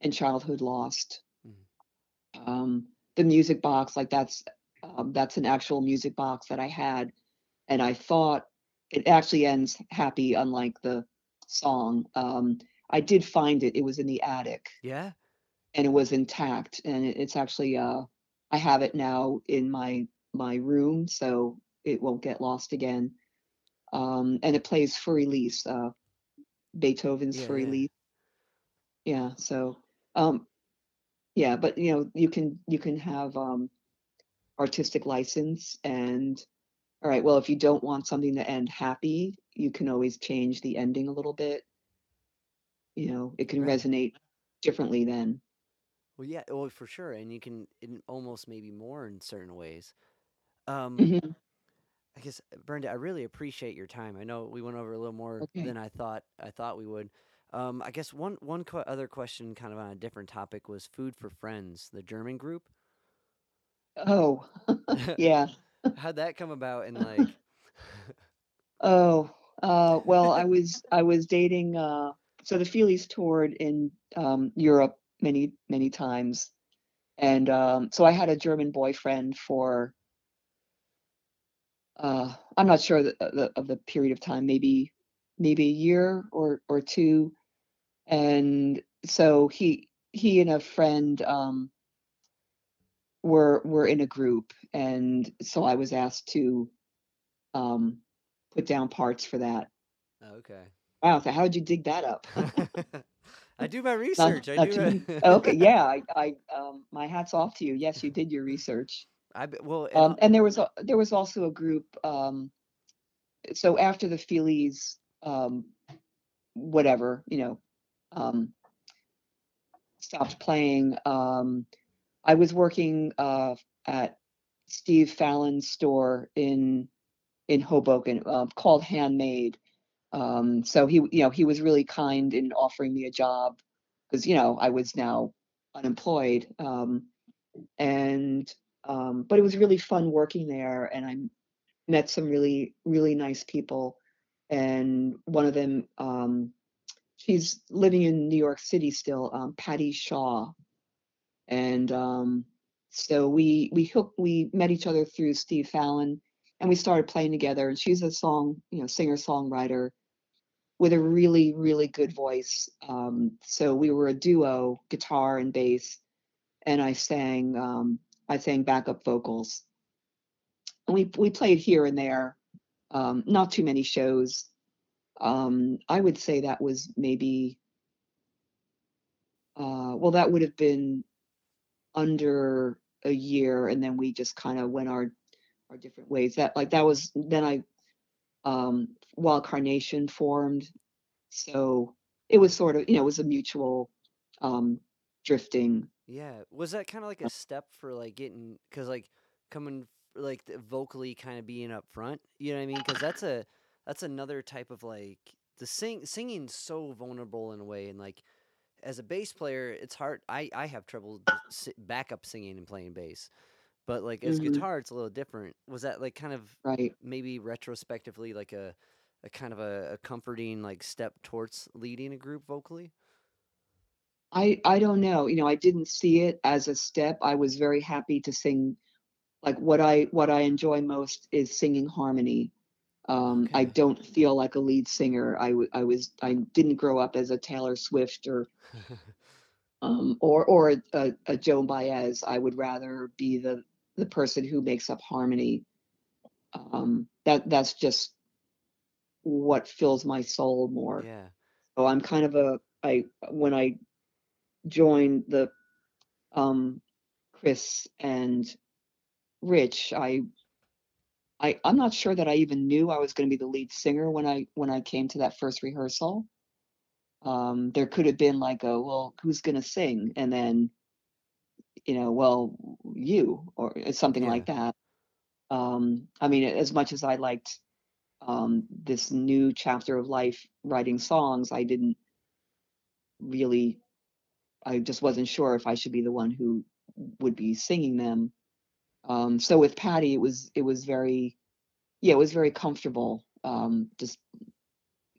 and childhood lost. Mhm. Um, the music box, like that's um, that's an actual music box that I had, and I thought it actually ends happy, unlike the song. Um, I did find it; it was in the attic, Yeah? and it was intact, and it, it's actually uh, I have it now in my my room, so it won't get lost again. Um, and it plays Für Elise, uh, Beethoven's Yeah, for yeah. release. Yeah, so um, yeah, but you know, you can you can have um, artistic license, and all right, well, if you don't want something to end happy, you can always change the ending a little bit. You know, it can Right. resonate differently then. Well, yeah, well, for sure, and you can in almost maybe more in certain ways. Um, Mhm. I guess uh, Brenda, I really appreciate your time. I know we went over a little more Okay. than I thought I thought we would. Um, I guess one one que- other question, kind of on a different topic, was Food for Friends, the German group. Oh, yeah. How'd that come about? And like, Oh, uh, well, I was I was dating. Uh, so the Feelies toured in um, Europe many many times, and um, so I had a German boyfriend for. Uh, I'm not sure the, the, of the period of time, maybe maybe a year or or two, and so he he and a friend um, were were in a group, and so I was asked to um, put down parts for that. okay, Wow, so how did you dig that up? I do my Not, research. I not do. too, okay, yeah, I, I, um, my hat's off to you. Yes, you did your research. I well, and Um, and there was a, there was also a group. Um, so after the Feelies, um, whatever, you know, um, stopped playing. Um, I was working uh, at Steve Fallon's store in in Hoboken uh, called Handmade. Um, so he, you know, he was really kind in offering me a job because you know I was now unemployed. Um, and um, but it was really fun working there, and I met some really really nice people. And one of them, um, she's living in New York City still, um, Patty Shaw, and um, so we we hooked we met each other through Steve Fallon, and we started playing together. And she's a song you know singer songwriter with a really really good voice. Um, so we were a duo, guitar and bass, and I sang um, I sang backup vocals. And we we played here and there, um, not too many shows. Um, I would say that was maybe uh, well, that would have been under a year, and then we just kind of went our our different ways. That like that was then I um, Wild Carnation formed, so it was sort of you know it was a mutual um, drifting. yeah, was that kind of like a step for like getting because like coming like vocally kind of being up front? You know what I mean? Because that's a that's another type of like the sing singing's so vulnerable in a way, and like as a bass player, it's hard. I I have trouble backup singing and playing bass, but like as Mhm. guitar, it's a little different. Was that like kind of Right. maybe retrospectively like a a kind of a, a comforting like step towards leading a group vocally? I I don't know. You know, I didn't see it as a step. I was very happy to sing like what I what I enjoy most is singing harmony. Um, I don't feel like a lead singer. I w- I was I didn't grow up as a Taylor Swift or um, or or a, a, a Joan Baez. I would rather be the the person who makes up harmony. Um, that that's just what fills my soul more. yeah. So I'm kind of a I when I joined the um, Chris and Rich, I I I'm not sure that I even knew I was going to be the lead singer when I when I came to that first rehearsal. Um, there could have been like a well, who's going to sing, and then you know, well, you or something Yeah. like that. Um, I mean, as much as I liked um, this new chapter of life writing songs, I didn't really. I just wasn't sure if I should be the one who would be singing them. Um, so with Patty, it was it was very, yeah, it was very comfortable. Um, just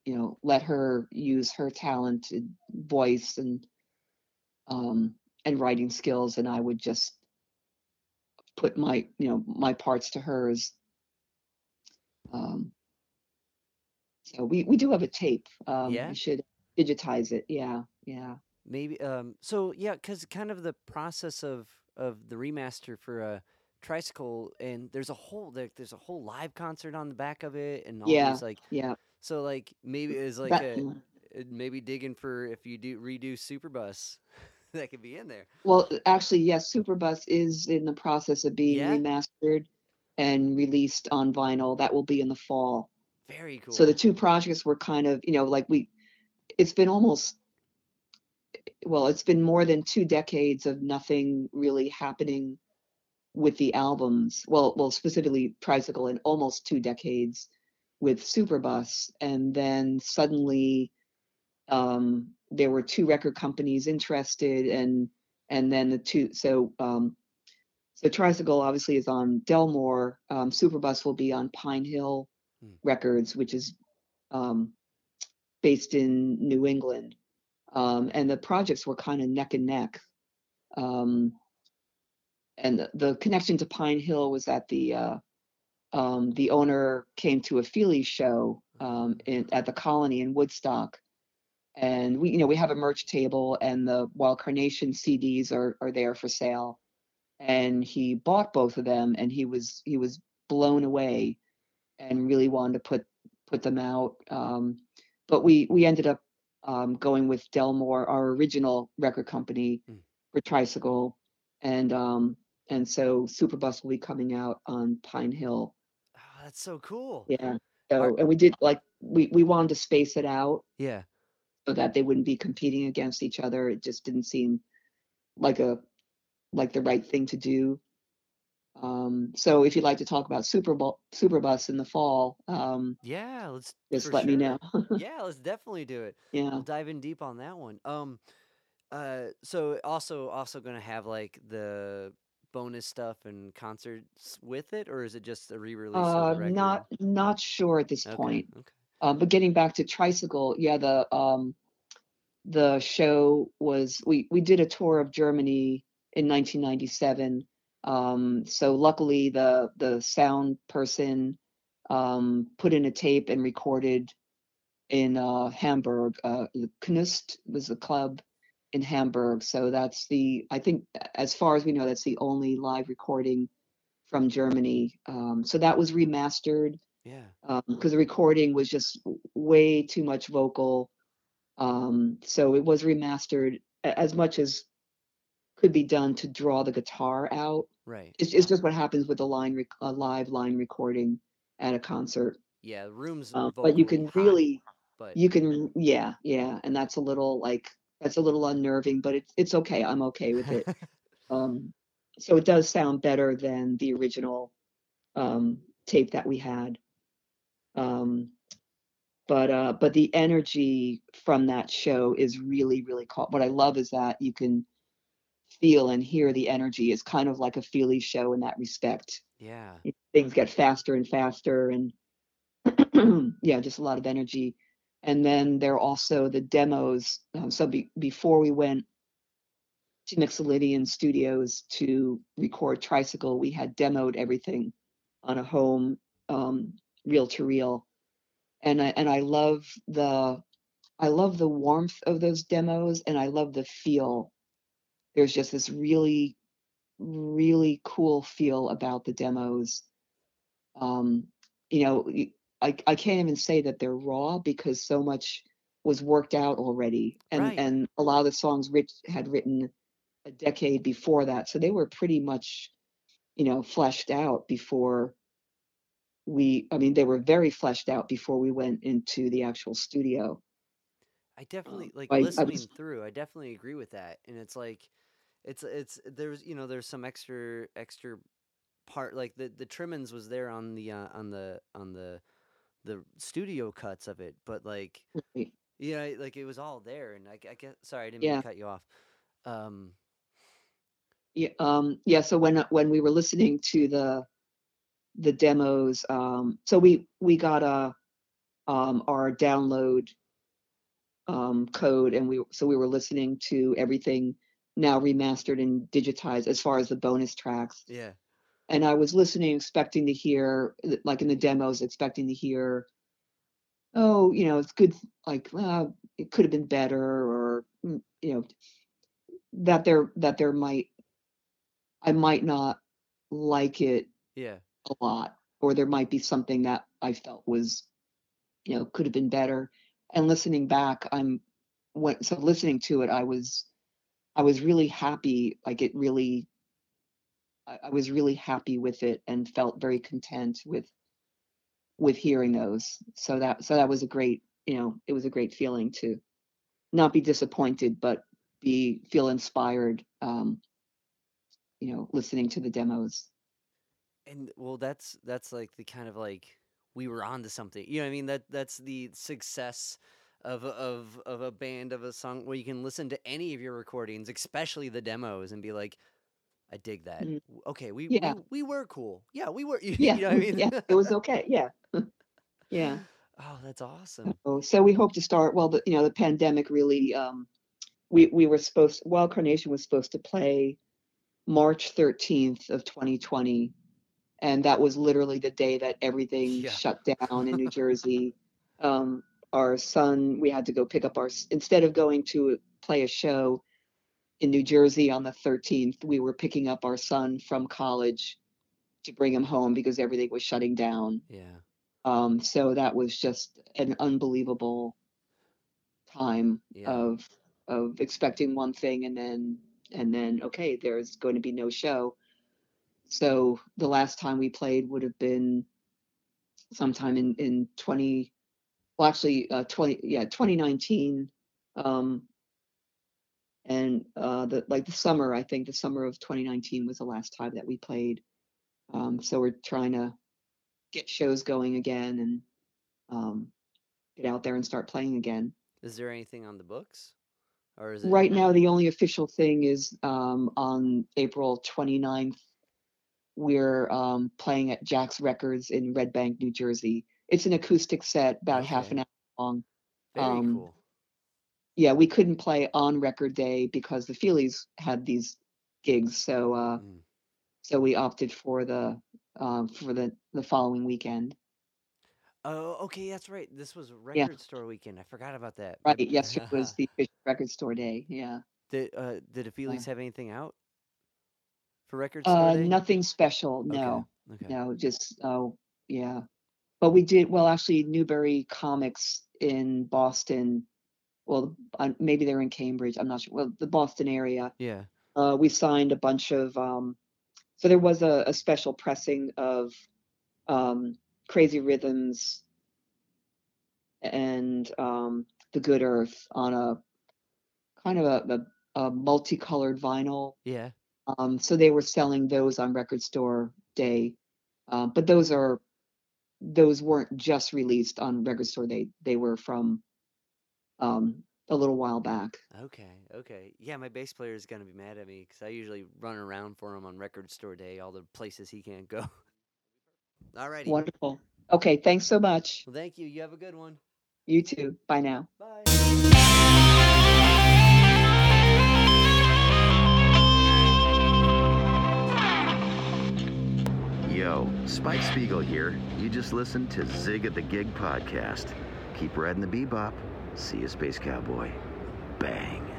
you know, let her use her talented voice and um, and writing skills, and I would just put my you know my parts to hers. Um, so we we do have a tape. Um, Yeah? we should digitize it. Yeah, yeah. Maybe um so yeah, cuz kind of the process of of the remaster for a tricycle and there's a whole there, there's a whole live concert on the back of it and all Yeah, these like Yeah, so like maybe it's like that a uh, maybe digging for if you do redo Superbus that could be in there. well, actually, yes, Superbus is in the process of being Yeah? remastered and released on vinyl. That will be in the fall. Very cool. So the two projects were kind of, you know, like we, it's been almost, well, it's been more than two decades of nothing really happening with the albums. Well, well, specifically Tricycle, and almost two decades with Superbus, and then suddenly um, there were two record companies interested, and and then the two. So um, so Tricycle obviously is on Delmore. Um, Superbus will be on Pine Hill Hmm. Records, which is um, based in New England. Um, and the projects were kind of neck and neck. Um, and the, the connection to Pine Hill was that the uh, um, the owner came to a Feely show um, in, at the Colony in Woodstock, and we you know we have a merch table, and the Wild Carnation CDs are are there for sale, and he bought both of them, and he was he was blown away, and really wanted to put put them out. Um, but we we ended up um, going with Delmore, our original record company Mm. for Tricycle, and um, and so Superbus will be coming out on Pine Hill. oh, that's so cool. Yeah. So Are- and we did like we we wanted to space it out Yeah. so that they wouldn't be competing against each other. It just didn't seem like a like the right thing to do. Um, so if you'd like to talk about Super Bowl, Superbus in the fall, um, Yeah, let's just let me know. yeah, let's definitely do it. yeah. We'll dive in deep on that one. Um, uh, so also also gonna have like the bonus stuff and concerts with it, or is it just a re-release Uh, of the record? not not sure at this okay, point. okay. Uh, but getting back to Tricycle, yeah, the um, the show was we we did a tour of Germany in 1997. Um, so luckily, the the sound person um, put in a tape and recorded in uh, Hamburg. Uh, Knust was the club in Hamburg. So that's the I think as far as we know, that's the only live recording from Germany. Um, so that was remastered Yeah. because the recording was just way too much vocal. Um, so it was remastered as much as could be done to draw the guitar out. Right. It's, it's just what happens with a line, rec- a live line recording at a concert. Yeah. The room's Um, but you can hot, really, but you can, yeah, yeah, and that's a little like that's a little unnerving, but it's it's okay. I'm okay with it. Um, so it does sound better than the original um, tape that we had. Um, but uh, but the energy from that show is really really caught. What I love is that you can feel and hear the energy. is kind of like a Feely show in that respect. yeah. Things get faster and faster, and yeah, just a lot of energy. And then there are also the demos. Um, so be, before we went to Mixolydian Studios to record Tricycle. We had demoed everything on a home um, reel to reel, and I, and I love the I love the warmth of those demos, and I love the feel. There's just this really really cool feel about the demos. Um, you know, I, I can't even say that they're raw because so much was worked out already, and Right. and a lot of the songs Rich had written a decade before that, so they were pretty much, you know, fleshed out before we. I mean, they were very fleshed out before we went into the actual studio. I definitely like I- I listening was- through. I definitely agree with that, and it's like, it's it's there's you know there's some extra extra part like the the trimmings was there on the uh, on the on the the studio cuts of it, but like yeah, like it was all there, and I guess sorry I didn't mean Yeah. to cut you off. Um, Yeah, um, yeah. So when when we were listening to the the demos, um, so we we got a um, our download um, code, and we so we were listening to everything now remastered and digitized as far as the bonus tracks. yeah, And I was listening, expecting to hear, like in the demos, expecting to hear, oh, you know, it's good. Like, uh, it could have been better, or mm, you know, that there that there might I might not like it yeah, a lot, or there might be something that I felt was, you know, could have been better. And listening back, I'm when so listening to it, I was I was really happy. Like it really, I, I was really happy with it and felt very content with with hearing those. So that so that was a great, you know, it was a great feeling to not be disappointed, but be feel inspired. Um, you know, listening to the demos. and well, that's that's like the kind of like we were onto something. You know I mean? That that's the success of a- of of a band of a song where you can listen to any of your recordings, especially the demos, and be like, I dig that. Mm. W- Okay, we, Yeah. we we were cool. Yeah, we were. You, Yeah, know what I mean? yeah, it was okay. Yeah, yeah. oh, that's awesome. So, so we hope to start. Well, the, you know, the pandemic really. Um, we we were supposed. Wild Carnation was supposed to play March thirteenth of 2020, and that was literally the day that everything Yeah. shut down in New Jersey. Um, our son, we had to go pick up our. Instead of going to play a show in New Jersey on the 13th, we were picking up our son from college to bring him home because everything was shutting down. Yeah. Um, so that was just an unbelievable time Yeah. of of expecting one thing and then and then okay, there's going to be no show. So the last time we played would have been sometime in in 20 well actually uh 20 yeah 2019 um and uh the like the summer i think the summer of 2019 was the last time that we played. Um so we're trying to get shows going again and um get out there and start playing again. Is there anything on the books, or is it right now the only official thing is um on april 29th we're um playing at jack's records in red bank new jersey it's an acoustic set about half an hour long Very um, cool. yeah, we couldn't play on record day because the Feelies had these gigs, so uh, Mm. so we opted for the um, for the the following weekend. Oh, okay, that's right. This was record store weekend. I forgot about that. Right, yesterday was the record store day. Yeah, Did uh did Feelies have anything out for record store uh, day? nothing special. Okay, No, Okay. no, just oh yeah. But we did well. Actually, Newbury Comics in Boston. Well, uh, maybe they're in Cambridge. I'm not sure. Well, the Boston area. Yeah. uh, we signed a bunch of um, so there was a, a special pressing of um, crazy rhythms and um, the good earth on a kind of a, a, a multicolored vinyl Yeah. um, so they were selling those on record store day uh, but those are those weren't just released on record store they they were from um, a little while back Okay. Okay. Yeah, my bass player is gonna be mad at me because I usually run around for him on record store day, all the places he can't go. Alrighty. wonderful okay thanks so much Well, thank you. You have a good one. you too bye now Bye. Spike Spiegel here. You just listened to Zig at the Gig podcast. Keep riding the bebop. See you, Space Cowboy. Bang.